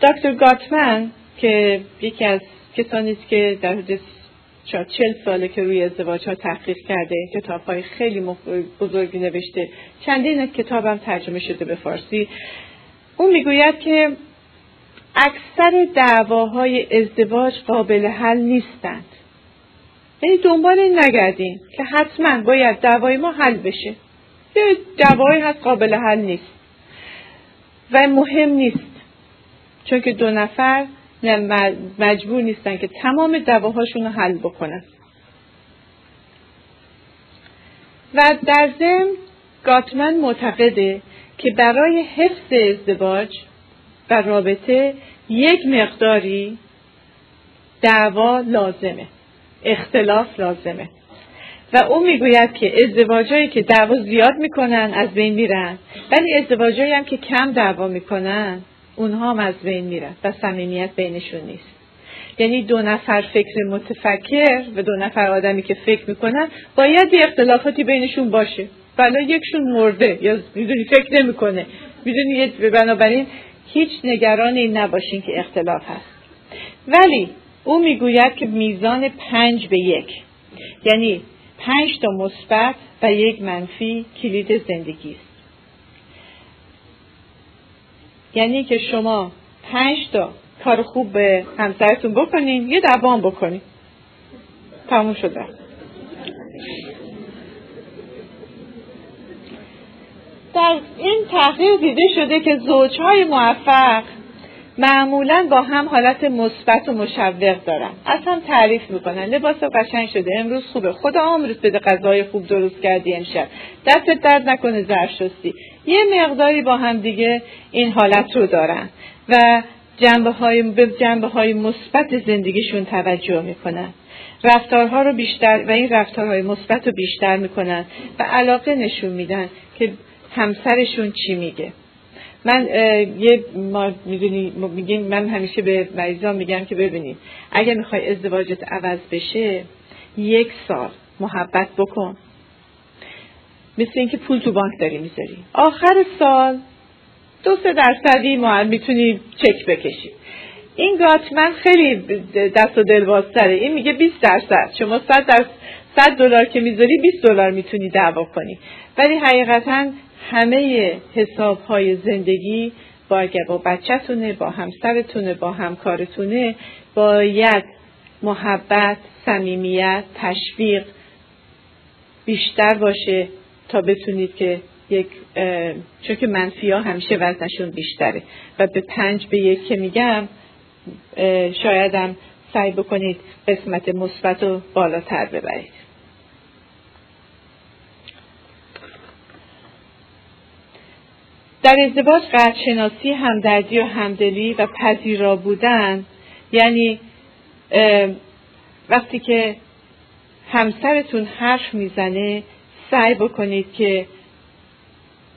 دکتر گاتمن که یکی از کسانی است که در حدود چل ساله که روی ازدواج ها تحقیق کرده کتاب های خیلی بزرگی نوشته. چندین از کتابم ترجمه شده به فارسی. اون می‌گوید که اکثر دعواهای ازدواج قابل حل نیستند. یعنی دنبال این نگردیم که حتما باید دعوای ما حل بشه. یه دعوایی هست قابل حل نیست و مهم نیست. چون که دو نفر مجبور نیستن که تمام دعواهاشون رو حل بکنن. و در ضمن گاتمن معتقده که برای حفظ ازدواج و رابطه یک مقداری دعوا لازمه اختلاف لازمه. و او می‌گوید که ازدواجهایی که دعوا زیاد می‌کنن از بین میرن. ولی ازدواجهایی هم که کم دعوا می‌کنن اونها هم از بین میرن و صمیمیت بینشون نیست. یعنی دو نفر فکر متفکر و دو نفر آدمی که فکر می‌کنن باید یه اختلافاتی بینشون باشه. بلا یکشون مرده یا می‌دونی فکر نمی‌کنه. می‌دونی بنابراین هیچ نگران این نباشین که اختلاف هست. ولی او می‌گوید که میزان پنج به یک. یعنی پنج تا مثبت و یک منفی کلید زندگی است. یعنی که شما پنج تا کار خوب به همسرتون بکنین یه دوام بکنین. تموم شده. در این تحقیق دیده شده که زوجهای موفق معمولا با هم حالت مثبت و مشوق دارن. اصلا تعریف می‌کنن. لباس قشنگ شده. امروز خوبه. خدا عمرت بده غذای خوب درست کردی امشب. دستت درد نکنه زرشستی. یه مقداری با هم دیگه این حالت رو دارن و جنبه های به جنبه های مثبت زندگیشون توجه می‌کنن. رفتارها رو بیشتر و این رفتارهای مثبت رو بیشتر می‌کنن و علاقه نشون میدن که همسرشون چی میگه. من یه ما می‌دونی میگیم من همیشه به مریضان میگم که ببینید اگر می‌خوای ازدواجت عوض بشه یک سال محبت بکن. مثل اینکه پول تو بانک داری می‌ذاری. آخر سال دو سه درصدی ما می‌تونی چک بکشی. این گاتمن خیلی دست و دل بازتره. این میگه 20 درصد. شما 100 در 100 دلار که می‌ذاری 20 دلار می‌تونی دعوا کنی. ولی حقیقتا همه حساب های زندگی با با بچهتونه با همسرتونه با همکارتونه باید محبت صمیمیت تشویق بیشتر باشه. تا بتونید که یک چون که منفی ها همیشه وزنشون بیشتره. و به پنج به یک که میگم شایدم سعی بکنید قسمت مثبت رو بالاتر ببرید. در ازدواج قدرشناسی همدردی و همدلی و پذیرا بودن یعنی وقتی که همسرتون حرف می‌زنه سعی بکنید که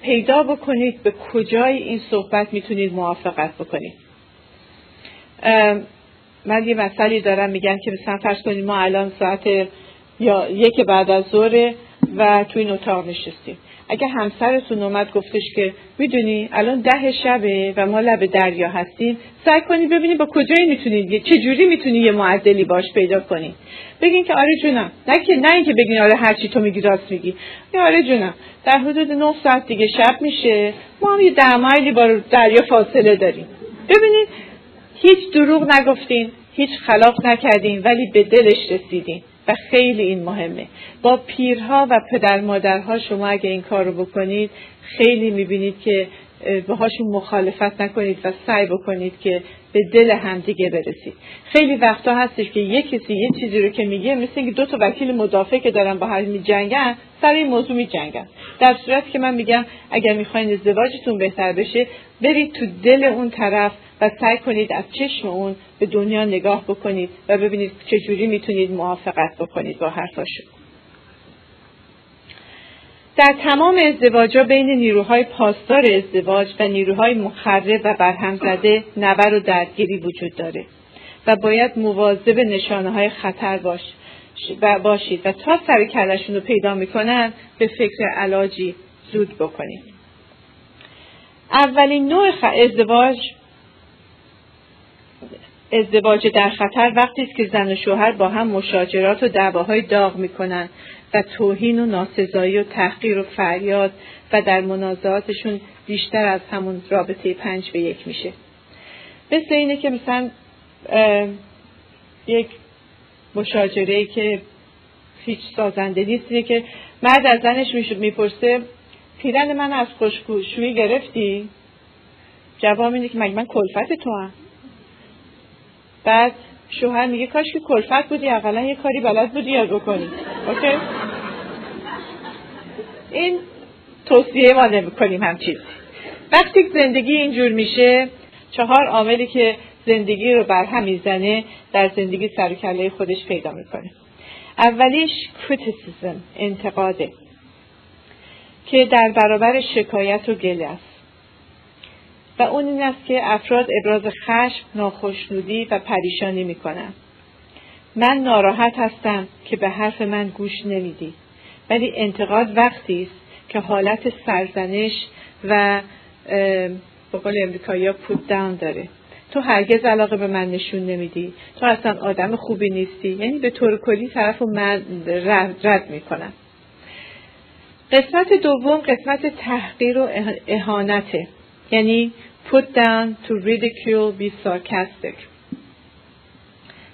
پیدا بکنید به کجای این صحبت می‌تونید موافقت بکنید. من یه مسئله دارم میگم که مثلا فرض کنید ما الان ساعت یا یک بعد از ظهر و تو این اتاق نشستیم. اگه همسرتون اومد گفتش که می‌دونی الان ده شبه و ما لب دریا هستیم سعی کنی ببینی با کجایی می‌تونید چه جوری می‌تونی یه معدلی باش پیدا کنی. بگین که آره جونم. نه که نه اینکه بگین آره هرچی تو میگی راست میگی. یا آره جونم. در حدود 9 ساعت دیگه شب میشه. ما هم یه ده مایلی با دریا فاصله داریم. ببینید هیچ دروغ نگفتین هیچ خلاف نکردین ولی به دلش رسیدین. و خیلی این مهمه. با پیرها و پدر مادرها شما اگه این کار رو بکنید خیلی می‌بینید که باهاشون مخالفت نکنید و سعی بکنید که به دل همدیگه برسید. خیلی وقتا هستش که یه کسی یه چیزی رو که میگه مثل اینکه دو تا وکیل مدافع که دارن با هم میجنگن سر این موضوع میجنگن. در صورتی که من میگم اگر می‌خواین ازدواجتون بهتر بشه برید تو دل اون طرف و سعی کنید از چشم اون به دنیا نگاه بکنید و ببینید چجوری می‌تونید موافقت بکنید با حرفاشون در تمام ازدواجها بین نیروهای پاسدار ازدواج و نیروهای مخرب و برهم زده نبر و درگیری وجود داره و باید مواظب نشانه های خطر باش و باشید و تا سر کلشون رو پیدا می‌کنن به فکر علاجی زود بکنید. اولین نوع ازدواج ازدواج در خطر وقتی است که زن و شوهر با هم مشاجرات و دعواهای داغ می‌کنن و توهین و ناسزایی و تحقیر و فریاد و در منازعاتشون بیشتر از همون رابطه پنج به یک میشه. مثل اینه که مثلا یک مشاجره که هیچ سازنده نیست که مرد از زنش می‌پرسه پیرن من از خوشگوشویی گرفتی؟ جواب اینه که مگه من کلفت تو هم بعد شوهر میگه کاش که کلفت بودی اقلا یه کاری بلد بودی یاد بکنی. اوکی؟ این توصیه ما نمی کنیم هم چیزی وقتی زندگی اینجور میشه چهار عاملی که زندگی رو بر هم می‌زنه در زندگی سر خودش پیدا می‌کنه. اولیش کریتیسیزم انتقاده که در برابر شکایت و گله است. و اون این است که افراد ابراز خشم، ناخشنودی و پریشانی می‌کنند. من ناراحت هستم که به حرف من گوش نمیدی. ولی انتقاد وقتی است که حالت سرزنش و به قول امریکایی پود داون داره. تو هرگز علاقه به من نشون نمیدی. تو اصلا آدم خوبی نیستی. یعنی به طور کلی طرف رو من رد می‌کنم. قسمت دوم قسمت تحقیر و اهانته. یعنی put down to ridicule be sarcastic.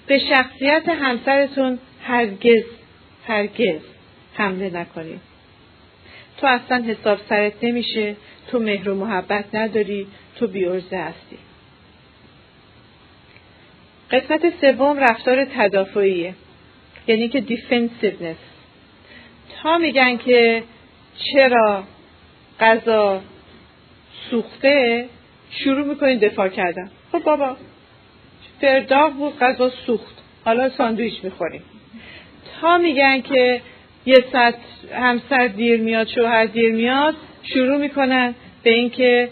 به شخصیت همسرتون هرگز هرگز حمله نکنید تو اصلا حساب سرت نمیشه تو مهر و محبت نداری تو بیورزه هستی. قسمت سوم رفتار تدافعیه یعنی که دیفنسیونس تا میگن که چرا غذا سوخته شروع می‌کنین دفاع کردن. خب بابا فرداغ بود غذا سوخت. حالا ساندویچ می‌خوریم. تا میگن که یه ساعت همسر دیر میاد شوهر دیر میاد شروع می‌کنن به اینکه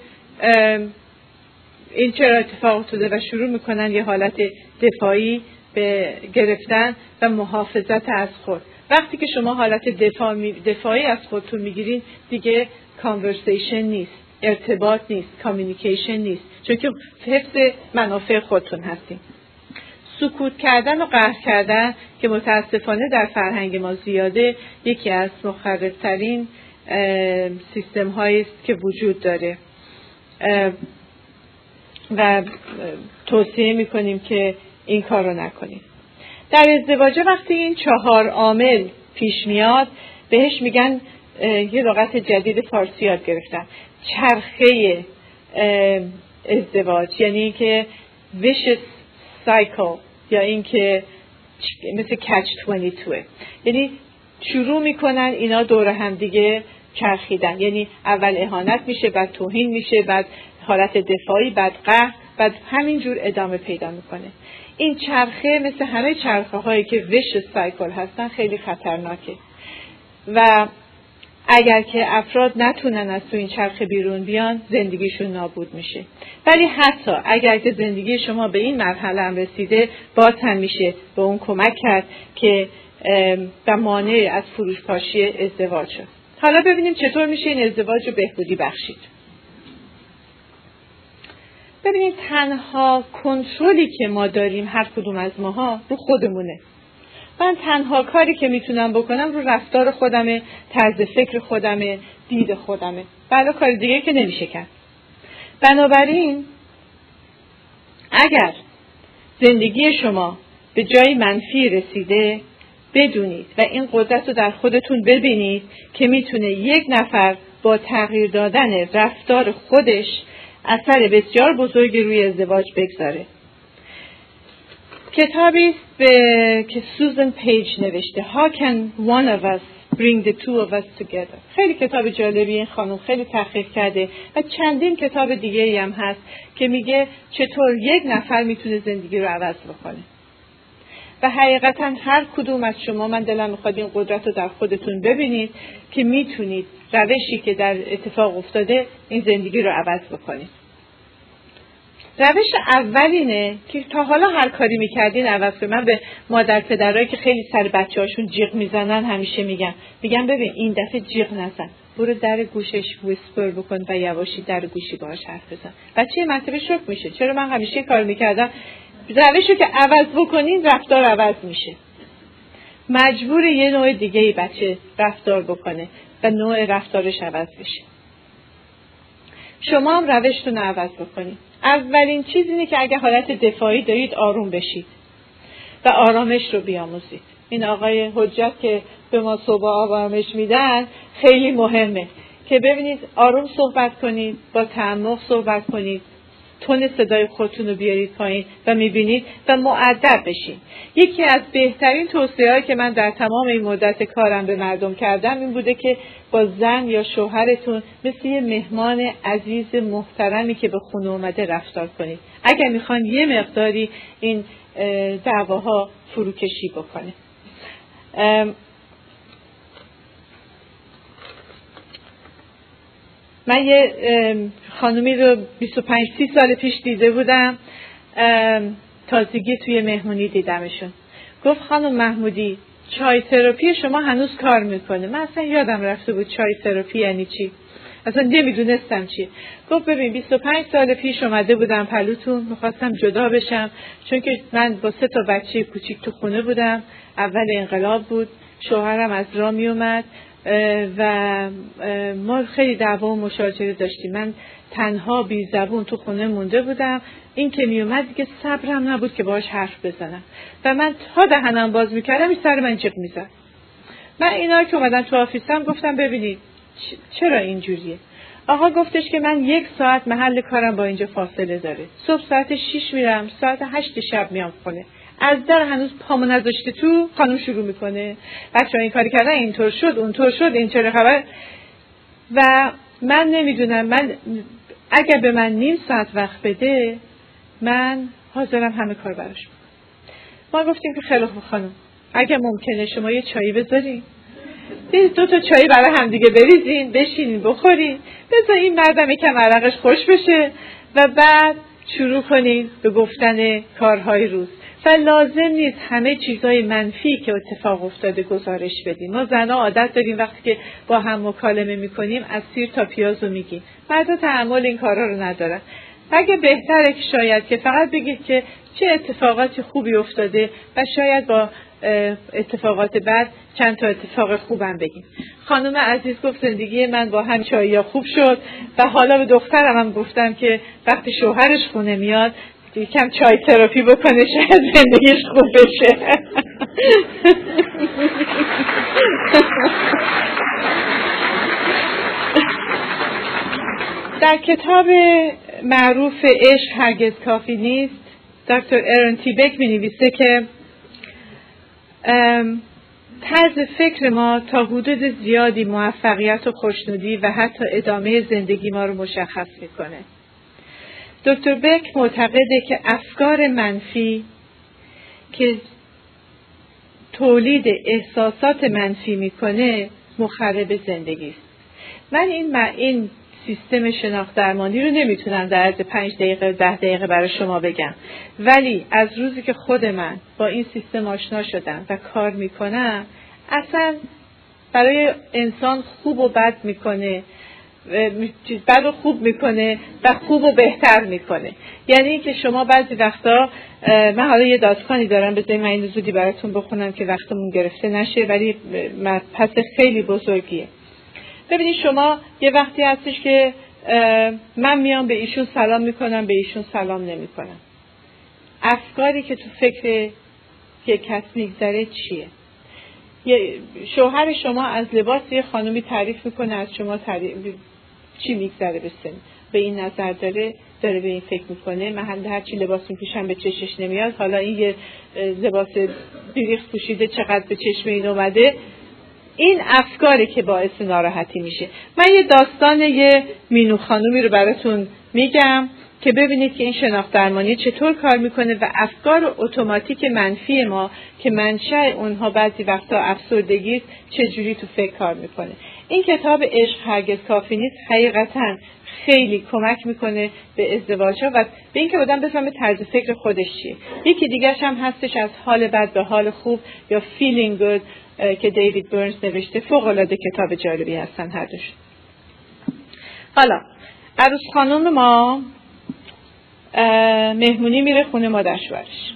این چرا اتفاق افتاده و شروع می‌کنن یه حالت دفاعی به گرفتن و محافظت از خود. وقتی که شما حالت دفاع دفاعی از خودتون می‌گیرین دیگه conversation نیست. ارتباط نیست communication نیست. چون که حفظ منافع خودتون هستیم سکوت کردن و قهر کردن که متاسفانه در فرهنگ ما زیاده یکی از مخربترین سیستم است که وجود داره. و توصیه می‌کنیم که این کار رو نکنیم. در ازدواج وقتی این چهار عامل پیش میاد بهش میگن یه لغت جدید فارسی یاد گرفتم. چرخه ازدواج. یعنی که vicious cycle یا اینکه مثل کچ 22 یعنی شروع می‌کنن اینا دور هم دیگه چرخیدن. یعنی اول اهانت میشه بعد توهین میشه بعد حالت دفاعی بعد قهر بعد همینجور ادامه پیدا می‌کنه. این چرخه مثل همه چرخه هایی که وش سایکل هستن خیلی خطرناکه. و اگر که افراد نتونن از تو این چرخه بیرون بیان زندگیشون نابود میشه. ولی حتی اگر که زندگی شما به این مرحله هم رسیده باز هم میشه به اون کمک کرد که و مانع از فروشپاشی ازدواج شد. حالا ببینیم چطور میشه این ازدواج رو بهبودی بخشید. ببینید تنها کنترلی که ما داریم هر کدوم از ماها رو خودمونه. من تنها کاری که می‌تونم بکنم رو رفتار خودمه طرز فکر خودمه دید خودمه. بلا کار دیگه که نمیشه کرد. بنابراین اگر زندگی شما به جای منفی رسیده بدونید و این قدرت رو در خودتون ببینید که می‌تونه یک نفر با تغییر دادن رفتار خودش اثر بسیار بزرگی روی ازدواج بگذاره. کتابی به که سوزن پیج نوشته. How can one of us bring the two of us together? خیلی کتاب جالبی این خانم خیلی تحقیق کرده. و چندین کتاب دیگه هم هست که میگه چطور یک نفر می‌تونه زندگی رو عوض بکنه. و حقیقتا هر کدوم از شما من دلم می‌خواد این قدرت رو در خودتون ببینید که می‌تونید روشی که در اتفاق افتاده این زندگی رو عوض بکنید. روش اول اینه که تا حالا هر کاری می‌کردین عوض کنید من به مادر پدرهایی که خیلی سر بچه هاشون جیغ می‌زنن همیشه میگم. میگم ببین این دفعه جیغ نزن. برو در گوشش ویسپر بکن و یواشی در گوشی باهاش حرف بزن. بچه مرتبه شک میشه. چرا من همیشه کار می‌کردم؟ روش رو که عوض بکنین رفتار عوض میشه. مجبور یه نوع دیگه بچه رفتار بکنه و نوع رفتارش عوض بشه. شما هم روشتون عوض بکنید اولین چیز اینه که اگه حالت دفاعی دارید آروم بشید و آرامش رو بیاموزید. این آقای حجت که به ما صبح آرامش میدن خیلی مهمه که ببینید آروم صحبت کنید با تعمق صحبت کنید. تون صدای خودتون رو بیارید پایین و می‌بینید و معدب بشین. یکی از بهترین توصیه که من در تمام این مدت کارم به مردم کردم این بوده که با زن یا شوهرتون مثل یه مهمان عزیز محترمی که به خونه اومده رفتار کنید. اگر می‌خوان یه مقداری این دعواها فروکشی بکنه. من یه خانومی رو 25 30 سال پیش دیده بودم. تازگی توی مهمونی دیدمشون. گفت خانم محمودی چای تراپی شما هنوز کار می‌کنه. من اصلا یادم رفته بود چای تراپی یعنی چی. اصلا نمی‌دونستم چی گفت ببین 25 سال پیش اومده بودم پلوتون. می‌خواستم جدا بشم. چون که من با سه تا بچه کوچیک تو خونه بودم. اول انقلاب بود. شوهرم از راه میومد و ما خیلی دعوا و مشاجره داشتیم. من تنها بی زبون تو خونه مونده بودم. این که میومد دیگه صبرم نبود که باهاش حرف بزنم. و من تا دهنم باز می‌کردم این سر من جق می‌زد. من اینا که اومدن تو آفیسم گفتم ببینید چرا اینجوریه؟ آقا گفتش که من یک ساعت محل کارم با اینجا فاصله داره. صبح ساعت شیش میرم ساعت هشت شب میام خونه. از در هنوز پامو نذاشته تو خانم شروع می‌کنه. بچه این کاری کردن اینطور شد اونطور شد این چرا خبر. و من نمی‌دونم من اگر به من نیم ساعت وقت بده من حاضرم همه کار براش ما گفتیم که خیلی خوب خانم اگر ممکنه شما یه چایی بذارین. دو تا چایی برای همدیگه بریزین بشینین بخورین. بذار این مردم یکم عرقش خوش بشه و بعد شروع کنین به گفتن کارهای روز. و لازم نیست همه چیزهای منفی که اتفاق افتاده گزارش بدیم. ما زنها عادت داریم وقتی که با هم مکالمه می‌کنیم از سیر تا پیاز رو میگیم. مردا تحمل این کارها رو ندارن. اگه بهتره که شاید که فقط بگید که چه اتفاقاتی خوبی افتاده و شاید با اتفاقات بعد چند تا اتفاق خوبم بگیم. خانم عزیز گفت زندگی من با هم چایی خوب شد و حالا به دخترم هم گفتم که وقتی شوهرش خونه میاد یکم چای تراپی بکنه شاید زندگیش خوب بشه. در کتاب معروف عشق هرگز کافی نیست دکتر ارن تیبک می نویسه که طرز فکر ما تا حدود زیادی موفقیت و خوشنودی و حتی ادامه زندگی ما رو مشخص می‌کنه. دکتر بک معتقده که افکار منفی که تولید احساسات منفی می‌کنه مخرب زندگی است. من این این سیستم شناخت درمانی رو نمی‌تونم در عرض پنج دقیقه ده دقیقه برای شما بگم. ولی از روزی که خود من با این سیستم آشنا شدم و کار می‌کنم اصلا برای انسان خوب و بد می‌کنه. بد و خوب می‌کنه و خوب و بهتر می‌کنه. یعنی که شما بعضی وقتا من حالا یه داستانی دارم بذارید من این زودی براتون بخونم که وقتمون گرفته نشه ولی پس خیلی بزرگیه. ببینید شما یه وقتی هستش که من میام به ایشون سلام می‌کنم به ایشون سلام نمی‌کنم. افکاری که تو فکر که کس میگذره چیه؟ شوهر شما از لباس یه خانومی تعریف می‌کنه از شما تعریف چی میگذره به سن؟ به این نظر داره داره به این فکر می‌کنه. محل هرچی لباس میپوشم به چشش نمیاد. حالا این یه لباس بیریخ پوشیده چقدر به چشم این اومده؟ این افکاری که باعث ناراحتی میشه. من یه داستان یه مینو خانومی رو براتون میگم که ببینید که این شناخت درمانی چطور کار می‌کنه و افکار اتوماتیک منفی ما که منشأ اونها بعضی وقتا افسردگی چجوری تو فکر کار می‌کنه. این کتاب عشق هرگز کافی نیست. حقیقتا خیلی کمک می‌کنه به ازدواج ها و به اینکه آدم بفهمه طرز فکر خودش چیه. یکی دیگرش هم هستش از حال بد به حال خوب یا feeling good که دیوید برنز نوشته. فوق العاده کتاب جالبی هستن هر دوش. حالا عروس خانم ما مهمونی میره خونه مادر شوهرش.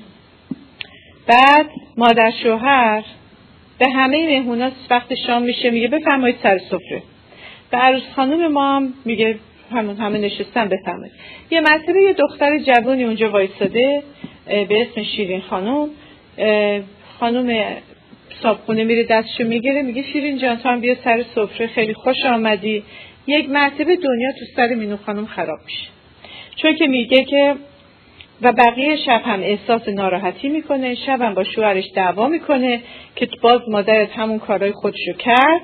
بعد مادر شوهر به همه مهمونا وقت شام میشه میگه بفرمایید سر سفره. به عروس خانم ما میگه همون همه نشستن بفرمایید. یه مرتبه یه دختر جوانی اونجا وایستاده به اسم شیرین خانم. خانم صابخونه میره دستشو می‌گیره میگه شیرین جان تو هم بیا سر سفره خیلی خوش آمدی. یک مرتبه دنیا تو سر مینو خانم خراب میشه. چون که میگه که و بقیه شب هم احساس ناراحتی می‌کنه. شب هم با شوهرش دعوا می‌کنه که باز مادرت همون کارهای خودشو کرد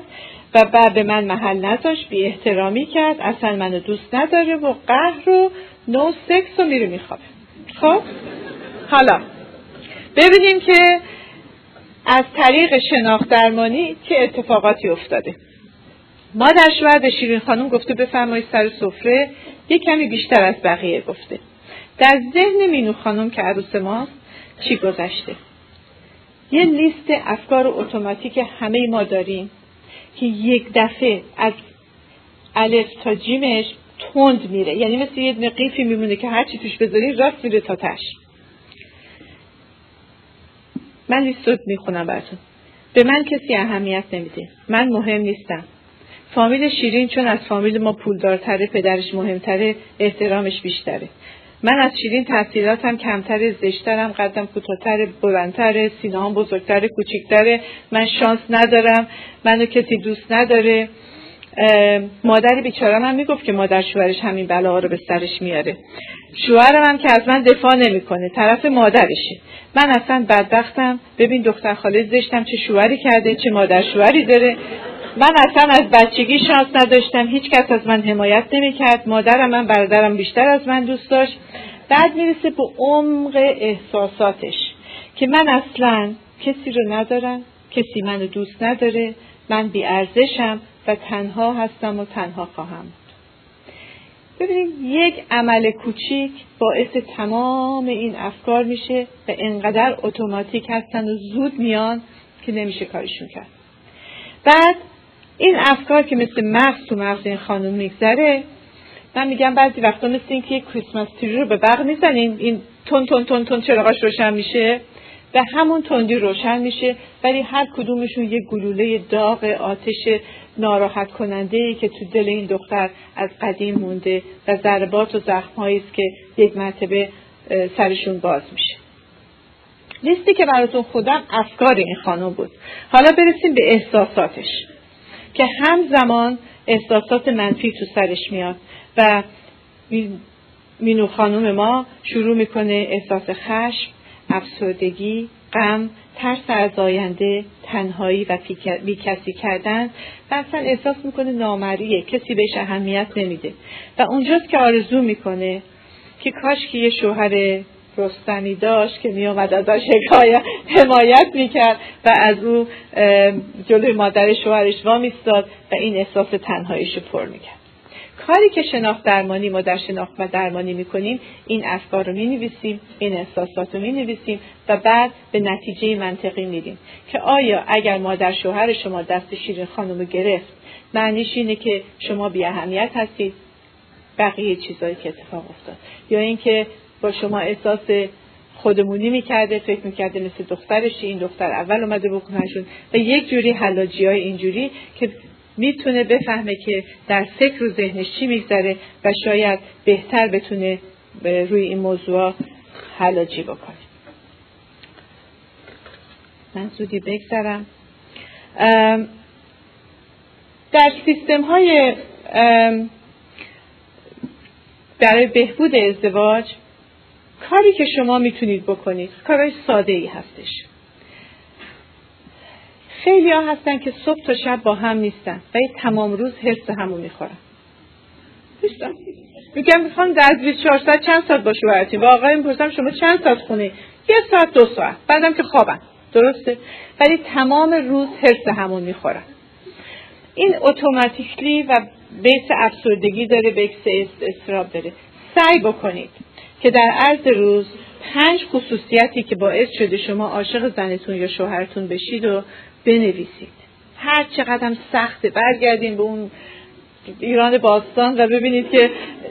و بعد به من محل نذاشت بی احترامی کرد اصلا منو دوست نداره و قهر رو نو سکس رو میره میخوابه. خب؟ حالا ببینیم که از طریق شناخت درمانی چه اتفاقاتی افتاده. مادر شوهر به شیرین خانم گفته بفرمایید سر سفره یه کمی بیشتر از بقیه گفته. در ذهن مینو خانم که عروس ماست چی گذشته؟ یه لیست افکار اتوماتیک همه ما داریم که یک دفعه از الف تا جیمش تند میره. یعنی مثل یه نقیفی میمونه که هرچی توش بذاری راست میره تا تش. من لیست رو می‌خونم براتون. به من کسی اهمیت نمیده. من مهم نیستم. فامیل شیرین چون از فامیل ما پولدارتره پدرش مهمتره احترامش بیشتره. من از شیرین تحصیلاتم کمتر زشترم قدم کوتاهتر بلندتره سینهام بزرگتره کوچیکتره من شانس ندارم منو کسی دوست نداره. مادر بیچاره من می‌گفت که مادر شوهرش همین بلاها رو به سرش میاره. شوهرم هم که از من دفاع نمی‌کنه طرف مادرشه. من اصلا بدبختم. ببین دختر خاله زشتم چه شوهری کرده چه مادر شوهری داره. من اصلا از بچگی شانس نداشتم هیچ کس از من حمایت نمی‌کرد. مادرم من برادرم بیشتر از من دوست داشت. بعد می‌رسه به عمق احساساتش که من اصلا کسی رو ندارم کسی منو دوست نداره. من بیارزشم و تنها هستم و تنها خواهم ببینید یک عمل کوچیک باعث تمام این افکار میشه و انقدر اتوماتیک هستن و زود میان که نمیشه کارشون کرد. بعد این افکار که مثل مغز تو مغز این خانم میگذره من میگم بعضی وقتا مثل این که یک کریسمس تری رو به برق می‌زنیم این تون تون تون تون چراغاش روشن میشه و همون تندی روشن میشه ولی هر کدومشون یک گلوله داغ آتش ناراحت کننده ای که تو دل این دختر از قدیم مونده و ضربات و زخمهایی است که یک مرتبه سرشون باز میشه. لیستی که براتون خودم افکار این خانم بود. حالا برسیم به احساساتش. که همزمان احساسات منفی تو سرش میاد. و مینو خانم ما شروع می‌کنه احساس خشم افسردگی غم ترس از آینده تنهایی و بیکسی کردن. و اصلا احساس می‌کنه نامریه کسی بهش اهمیت نمیده. و اونجاست که آرزو می‌کنه که کاش که یه شوهر رستمی داشت که میومد ازش حمایت می‌کرد و از او جلوی مادر شوهرش وامیستاد و این احساس تنهاییش رو پر می‌کرد. کاری که شناخت درمانی ما در شناخت و درمانی می‌کنیم این افکار رو می‌نویسیم این احساسات رو می‌نویسیم و بعد به نتیجه منطقی میریم که آیا اگر مادر شوهر شما دست شیرین خانم رو گرفت معنیش اینه که شما بی اهمیت هستید؟ بقیه چیزهایی که اتفاق افتاد. یا اینکه با شما احساس خودمونی می‌کرده فکر می‌کرده مثل دخترش این دختر اول اومده بکنشون و یک جوری حلاجی های اینجوری که می‌تونه بفهمه که در فکر و ذهنش چی میگذره و شاید بهتر بتونه روی این موضوع حلاجی بکنه. من زودی بگذرم. در سیستم های برای بهبود ازدواج کاری که شما می‌تونید بکنید کارهای ساده ای هستش. خیلی ها هستن که صبح تا شب با هم نیستن و تمام روز حس همو می‌خورن. میگم می‌خوام در از 24 ساعت چند ساعت با شوهرتیم و آقای می‌پرسم شما چند ساعت خونه؟ یه ساعت دو ساعت. بعدم که خوابن. درسته؟ ولی تمام روز حس همون می‌خورن. این اتوماتیکلی و بیس افسردگی داره بیس استراب داره. سعی بکنید. که در عرض روز پنج خصوصیتی که باعث شده شما عاشق زنتون یا شوهرتون بشید و بنویسید. هر چقدر سخته برگردیم به اون ایران باستان و ببینید که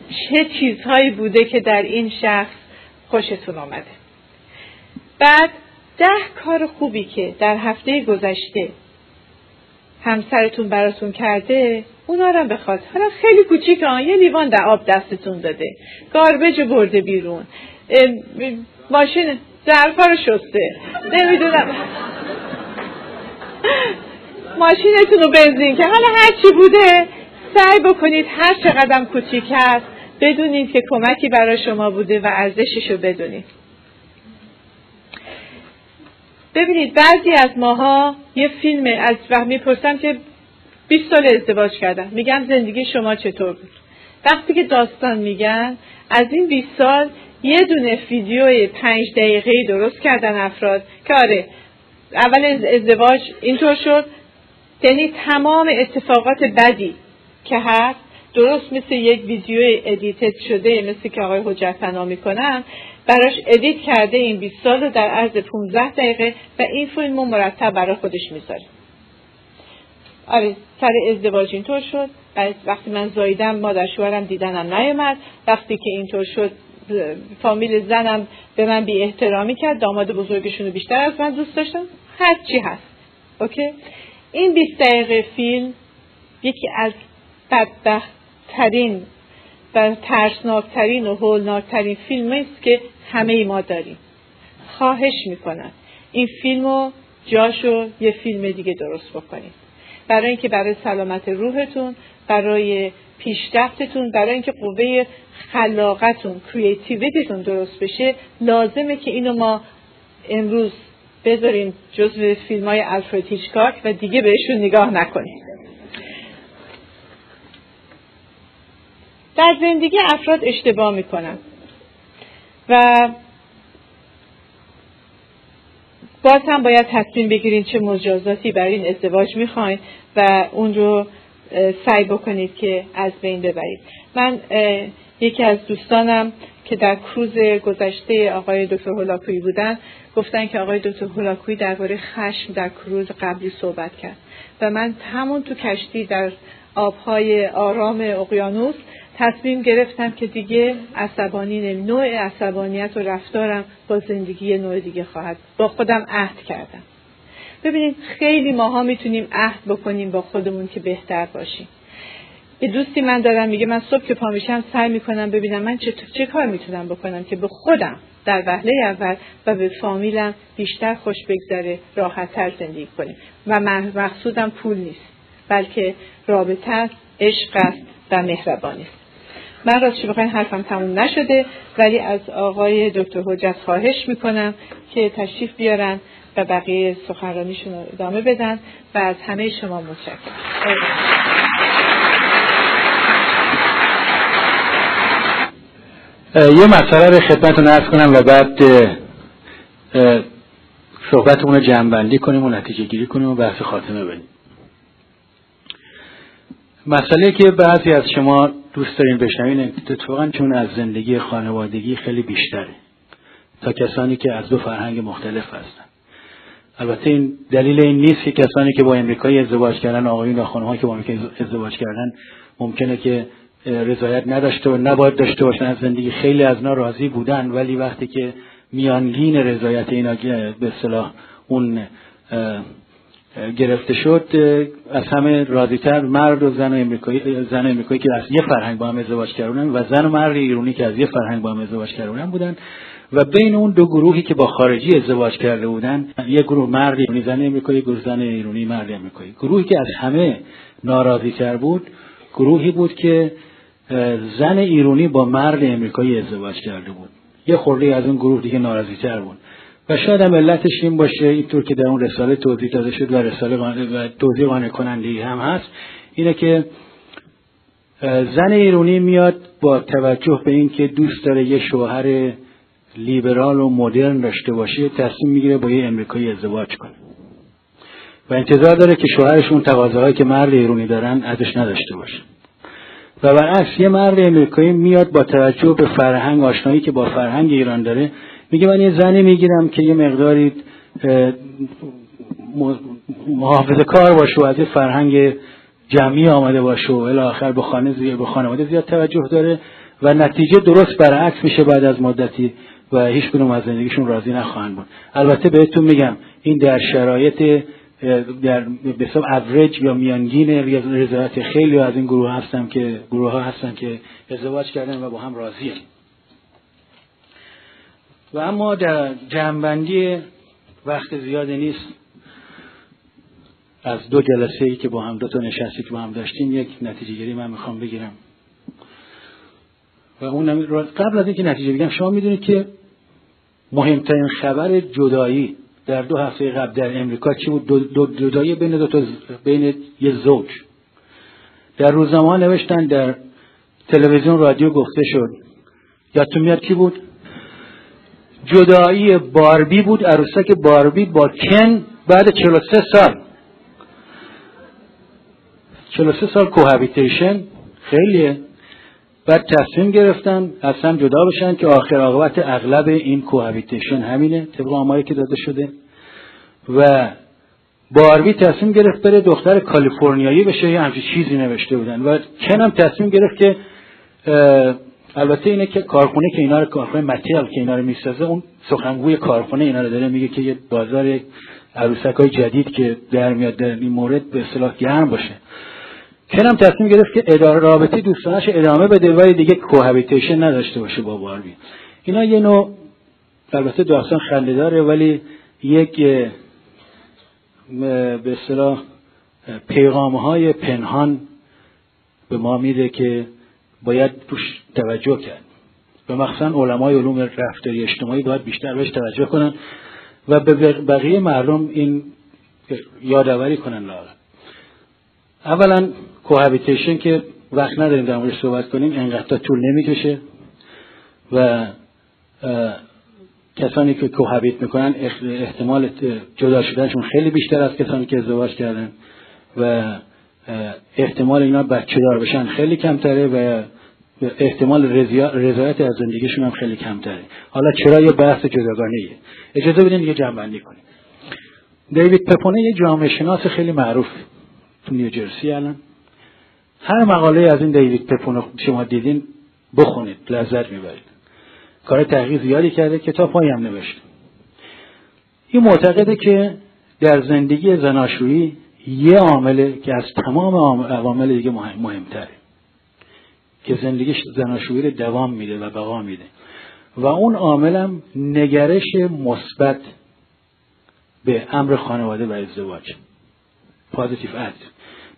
چه چیزهایی بوده که در این شخص خوشتون آمده. بعد ده کار خوبی که در هفته گذشته همسرتون براتون کرده اونا رو بخواد. حالا خیلی کوچیک یه لیوان در آب دستتون داده. گاربج برده بیرون. ماشین ظرفا رو شسته. نمی‌دونم. ماشینتون رو بنزین که حالا هر چی بوده سعی بکنید هر چقدر کوچیک هست بدونید که کمکی برای شما بوده و ارزشش رو بدونید. ببینید بعضی از ماها یه فیلم از وقت می‌پرسم که 20 سال ازدواج کردم. میگم زندگی شما چطور بود؟ وقتی که داستان میگن از این 20 سال یه دونه ویدیو پنج دقیقه درست کردن افراد که آره اول ازدواج اینطور شد. یعنی تمام اتفاقات بدی که هست درست مثل یک ویدیو ادیتت شده مثل که آقای حجت می‌کنن براش edit کرده این 20 سال رو در عرض 15 دقیقه و این فیلم رو مرتب برای خودش می‌ذاره. آره سر ازدواج اینطور شد. وقتی من زاییدم مادر شوهرم دیدنم نیومد. وقتی که اینطور شد فامیل زنم به من بی احترامی کرد. داماد بزرگشون رو بیشتر از من دوست داشتم هر چی هست. OK؟ این 20 دقیقه فیلم یکی از بدبختترین و ترسناکترین و هولناکترین فیلم است که همه ما داریم. خواهش می‌کنم این فیلم رو جاشو یه فیلم دیگه درست بکنید. برای اینکه برای سلامت روحتون برای پیشرفتتون برای اینکه قوه خلاقتون creativity تون درست بشه لازمه که اینو ما امروز بذاریم جزو فیلم های الفرد و دیگه بهشون نگاه نکنیم. در زندگی افراد اشتباه می‌کنن. و باز هم باید تصمیم بگیرین چه مجازاتی برای این ازدواج می‌خواین و اون رو سعی بکنید که از بین ببرید. من یکی از دوستانم که در کروز گذشته آقای دکتر هولاکویی بودن گفتن که آقای دکتر هولاکویی درباره خشم در کروز قبلی صحبت کرد. و من همون تو کشتی در آبهای آرام اقیانوس تصمیم گرفتم که دیگه عصبانی نوع عصبانیت و رفتارم با زندگی نوع دیگه خواهد با خودم عهد کردم. ببینید خیلی ماها می‌تونیم عهد بکنیم با خودمون که بهتر باشیم. یه دوستی من دارم میگه من صبح که پا میشم سعی می‌کنم ببینم من چه, چه کار می‌تونم بکنم که به خودم در وهله اول و به فامیلم بیشتر خوش بگذره راحتتر زندگی کنیم. و مقصودم پول نیست بلکه رابطه است عشق است و مهربانی است. من راستش بخواین حرفم تموم نشده ولی از آقای دکتر حجت خواهش می‌کنم که تشریف بیارن و بقیه سخنرانیشون رو ادامه بدن و از همه شما متشکرم. یه مسئله رو خدمتتون ارز کنم و بعد صحبتمون رو جمعبندی کنیم و نتیجه گیری کنیم و بحث خاتمه بدیم. مسئله که بعضی از شما دوست دارین بشنوین اتفاقا چون از زندگی خانوادگی خیلی بیشتره تا کسانی که از دو فرهنگ مختلف هستن. البته این دلیل این نیست که کسانی که با امریکایی ازدواج کردن آقایون و خانم‌ها که با امریکایی ازدواج کردن ممکنه که رضایت نداشته و نباید داشته باشن از زندگی خیلی از اینا راضی بودن ولی وقتی که میانگین رضایت اینا به اصطلاح اون گرفته شد از همه راضیتر مرد و زن امریکایی زن امریکایی که از یه فرهنگ با هم ازدواج کردن و زن و مرد ایرانی که از یه فرهنگ با هم ازدواج کردن بودن و بین اون دو گروهی که با خارجی ازدواج کرده بودن یه گروه مرد ایرانی زن امریکایی گروه زن ایرانی مرد امریکایی. گروهی که از همه ناراضی تر بود گروهی بود که زن ایرانی با مرد امریکایی ازدواج کرده بود. یه خورده از اون گروه دیگه ناراضی تر بود. و شاید هم علتش این باشه اینطور که در اون رساله توضیح داده شد و رساله و توضیح قانع کننده هم هست اینه که زن ایرانی میاد با توجه به اینکه دوست داره یه شوهر لیبرال و مدرن داشته باشه تصمیم می‌گیره با یه امریکایی ازدواج کنه. و انتظار داره که شوهرش اون تقاضاهایی که مرد ایرانی دارن ازش نداشته باشه. و برعکس یه مرد امریکایی میاد با توجه به فرهنگ آشنایی که با فرهنگ ایران داره میگه من یه زنی می‌گیرم که یه مقداری محافظه کار باشه و از یه فرهنگ جمعی آمده باشه و الاخر به خانه زیاد به خانواده زیاد توجه داره و نتیجه درست برعکس میشه بعد از مدتی و هیچ کنون از زندگیشون راضی نخواهند بود. البته بهتون میگم این در شرایط در به اوریج یا میانگین رضایت خیلی از این گروه هستن که گروه ها هستن که ازدواج کردن و با هم راضی و اما در جنبندی وقت زیادی نیست. از دو جلسه ای که با هم دو تا نشستی که با هم داشتیم یک نتیجه گیری من می‌خوام بگیرم. و اون قبل از اینکه نتیجه بگم شما می‌دونید که مهمترین خبر جدایی در دو هفته قبل در امریکا چی بود؟ دو, دو جدایی بین دو تا بین یه زوج. در روزنامه نوشتن در تلویزیون رادیو گفته شد. یادتون میاد کی بود؟ جدایی باربی بود عروسک باربی با کن بعد 43 سال. 43 سال کوهابیتیشن. خیلیه. بعد تصمیم گرفتن هم جدا بشن که آخر عاقبت اغلب این کوهابیتیشن همینه طبق آماری که داده شده. و باربی تصمیم گرفت بره دختر کالیفرنیایی بشه یه همچین چیزی نوشته بودن. و کن هم تصمیم گرفت که البته اینه که کارخونه که اینا رو کارخونه متریال که اینا رو می‌سازه اون سخنگوی کارخونه اینا رو داره میگه که یه بازار عروسک های جدید که در میاد در این مورد به اصطلاح گرم باشه. کنم تصمیم گرفت که اداره رابطه دوستانش ادامه بده ولی دیگه کوهابیتیشن نداشته باشه با باربی. اینا یه نوع البته داستان خنده داره ولی یک به اصطلاح پیغام های پنهان به ما میده که باید توش توجه کرد. و مخصوصا علمای علوم رفتاری اجتماعی باید بیشتر بهش توجه کنن و به بقیه مردم این یادآوری کنن لاغر اولا کوهابیتیشن که وقت نداریم در موردش صحبت کنیم انقدر طول نمی‌کشه و کسانی که کوهابیت می‌کنن احتمال جدا شدنشون خیلی بیشتر از کسانی که ازدواج کردن و احتمال اینا بچه دار بشن خیلی کمتره و احتمال رضایت از زندگیشون هم خیلی کمتره. حالا چرا یه بحث جداگانه ایه اجازه بدین دیگه جنبندی کنیم. دیوید پپونه یه جامعه شناس خیلی معروف تو نیوجرسی الان. هر مقاله از این دیوید پپونه شما دیدین بخونید لذت می‌برید. کار تحقیق زیادی کرده کتاب هم نوشته. این معتقده که در زندگی زناشویی یه عامله که از تمام عوامل دیگه مهم، مهمتره که زندگی زناشویی رو دوام میده و بقا میده. و اون عاملم نگرش مثبت به امر خانواده و ازدواج. پازیتیو ات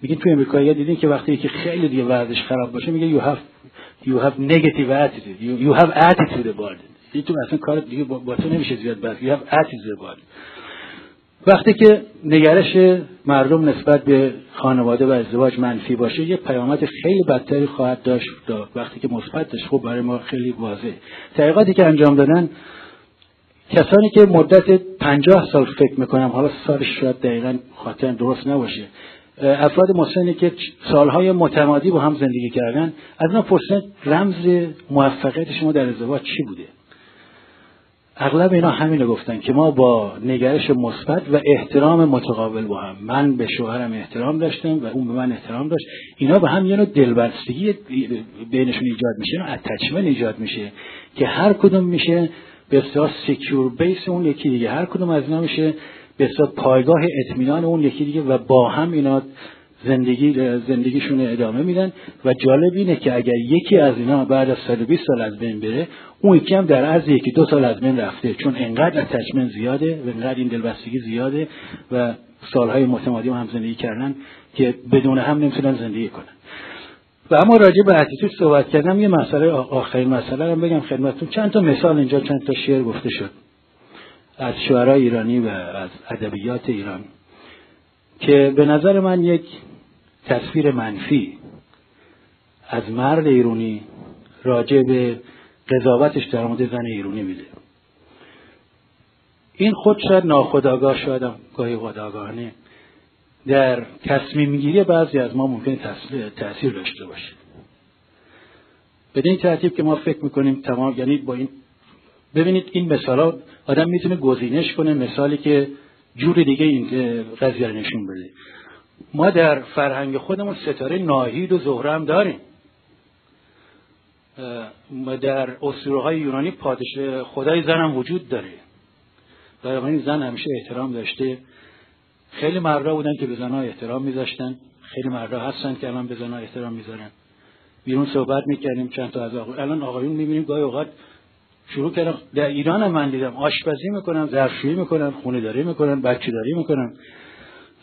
میگین تو امریکایی دیدین که وقتی که خیلی دیگه ورزش خراب باشه میگه you have you have negative attitude. You, you have attitude about تو اصلا کار دیگه با, تو نمیشه زیاد بس you have attitude about وقتی که نگرش مردم نسبت به خانواده و ازدواج منفی باشه یه پیامد خیلی بدتری خواهد داشت وقتی که مثبت خب برای ما خیلی واضح تحقیقاتی که انجام دادن کسانی که مدت پنجاه سال فکر می‌کنم حالا سالش شاید دقیقا خاطر درست نباشه افراد مسنی که سالهای متمادی با هم زندگی کردن از اینا پرسن رمز موفقیت شما در ازدواج چی بوده؟ اغلب اینا همینو گفتن که ما با نگرش مثبت و احترام متقابل با هم. من به شوهرم احترام داشتم و اون به من احترام داشت. اینا به هم یه نوع دلبستگی بینشون ایجاد میشه یه attachment ایجاد میشه که هر کدوم میشه به secure base اون یکی دیگه. هر کدوم از اینا میشه به پایگاه اطمینان اون یکی دیگه و با هم اینا زندگی زندگیشون ادامه میدن. و جالب اینه که اگر یکی از اینا بعد از 120 سال از بین بره اون یکی هم در عرض یکی دو سال از بین رفته چون انقدر attachment زیاده و انقدر این دلبستگی زیاده و سالهای متمادی هم زندگی کردن که بدون هم نمی‌تونن زندگی کنن. و اما راجع به اتیتود صحبت کردم یه مسئله آخرین مسئله هم بگم خدمتتون. چند تا مثال اینجا چند تا شعر گفته شد. از شعرهای ایرانی و از ادبیات ایران. که به نظر من یک تصویر منفی از مرد ایرانی راجع به قضاوتش در مورد زن ایرانی میده. این خود شاید ناخداگاه شاید گاهی خداگاهانه در تصمیم گیری بعضی از ما ممکن تاثیر داشته باشه. بدین ترتیب که ما فکر می‌کنیم تمام یعنی با این ببینید این مثال آدم می‌تونه گزینش کنه مثالی که جور دیگه این قضیه نشون بده. ما در فرهنگ خودمون ستاره ناهید و زهره هم داریم. در اسطوره های یونانی پادش خدای زن هم وجود داره. برای زن همیشه احترام داشته. خیلی مردا بودن که به زنها احترام میذاشتن. خیلی مردا هستن که الان به زنها احترام می‌ذارن. بیرون صحبت می‌کردیم چند تا از آقایون الان آقایون می‌بینیم گاهی اوقات شروع کردم در ایران هم من دیدم. آشپزی می‌کنم ظرفشویی می‌کنم خونه داری می‌کنم بچه داری می‌کنم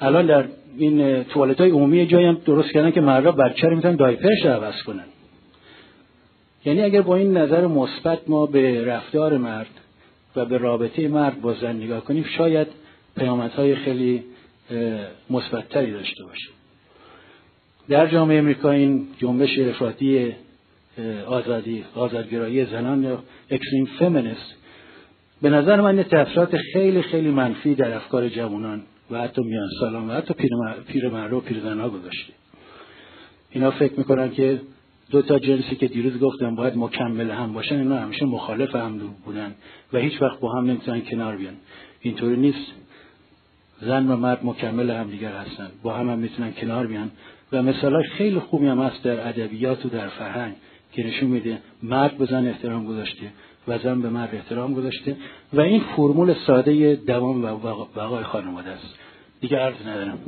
الان در این توالت های عمومی جایی هم درست کردن که مردا بچه رو می‌تونن دایپرش عوض کنن. یعنی اگر با این نظر مثبت ما به رفتار مرد و به رابطه مرد با زن نگاه کنیم شاید پیامدهای خیلی مثبتتری داشته باشه در جامعه امریکا این جنبش افراطی آزادی آزادگرایی زنان یا اکستریم فمینیست به نظر من تاثیرات خیلی خیلی منفی در افکار جوانان و حتی میان سالان و حتی پیرمرد و پیرزنها گذاشته. اینا فکر می‌کنن که دو تا جنسی که دیروز گفتم باید مکمل هم باشن اینا همیشه مخالف هم بودن و هیچ وقت با هم نمی‌تونن کنار بیان. اینطوری نیست. زن و مرد مکمل هم دیگر هستن. با هم هم می‌تونن کنار بیان. و مثال خیلی خوبی هم هست در ادبیات و در فرهنگ که نشون میده مرد به زن احترام گذاشته و زن به مرد احترام گذاشته و این فرمول ساده دوام و بقای خانواده است. دیگه عرض ندارم.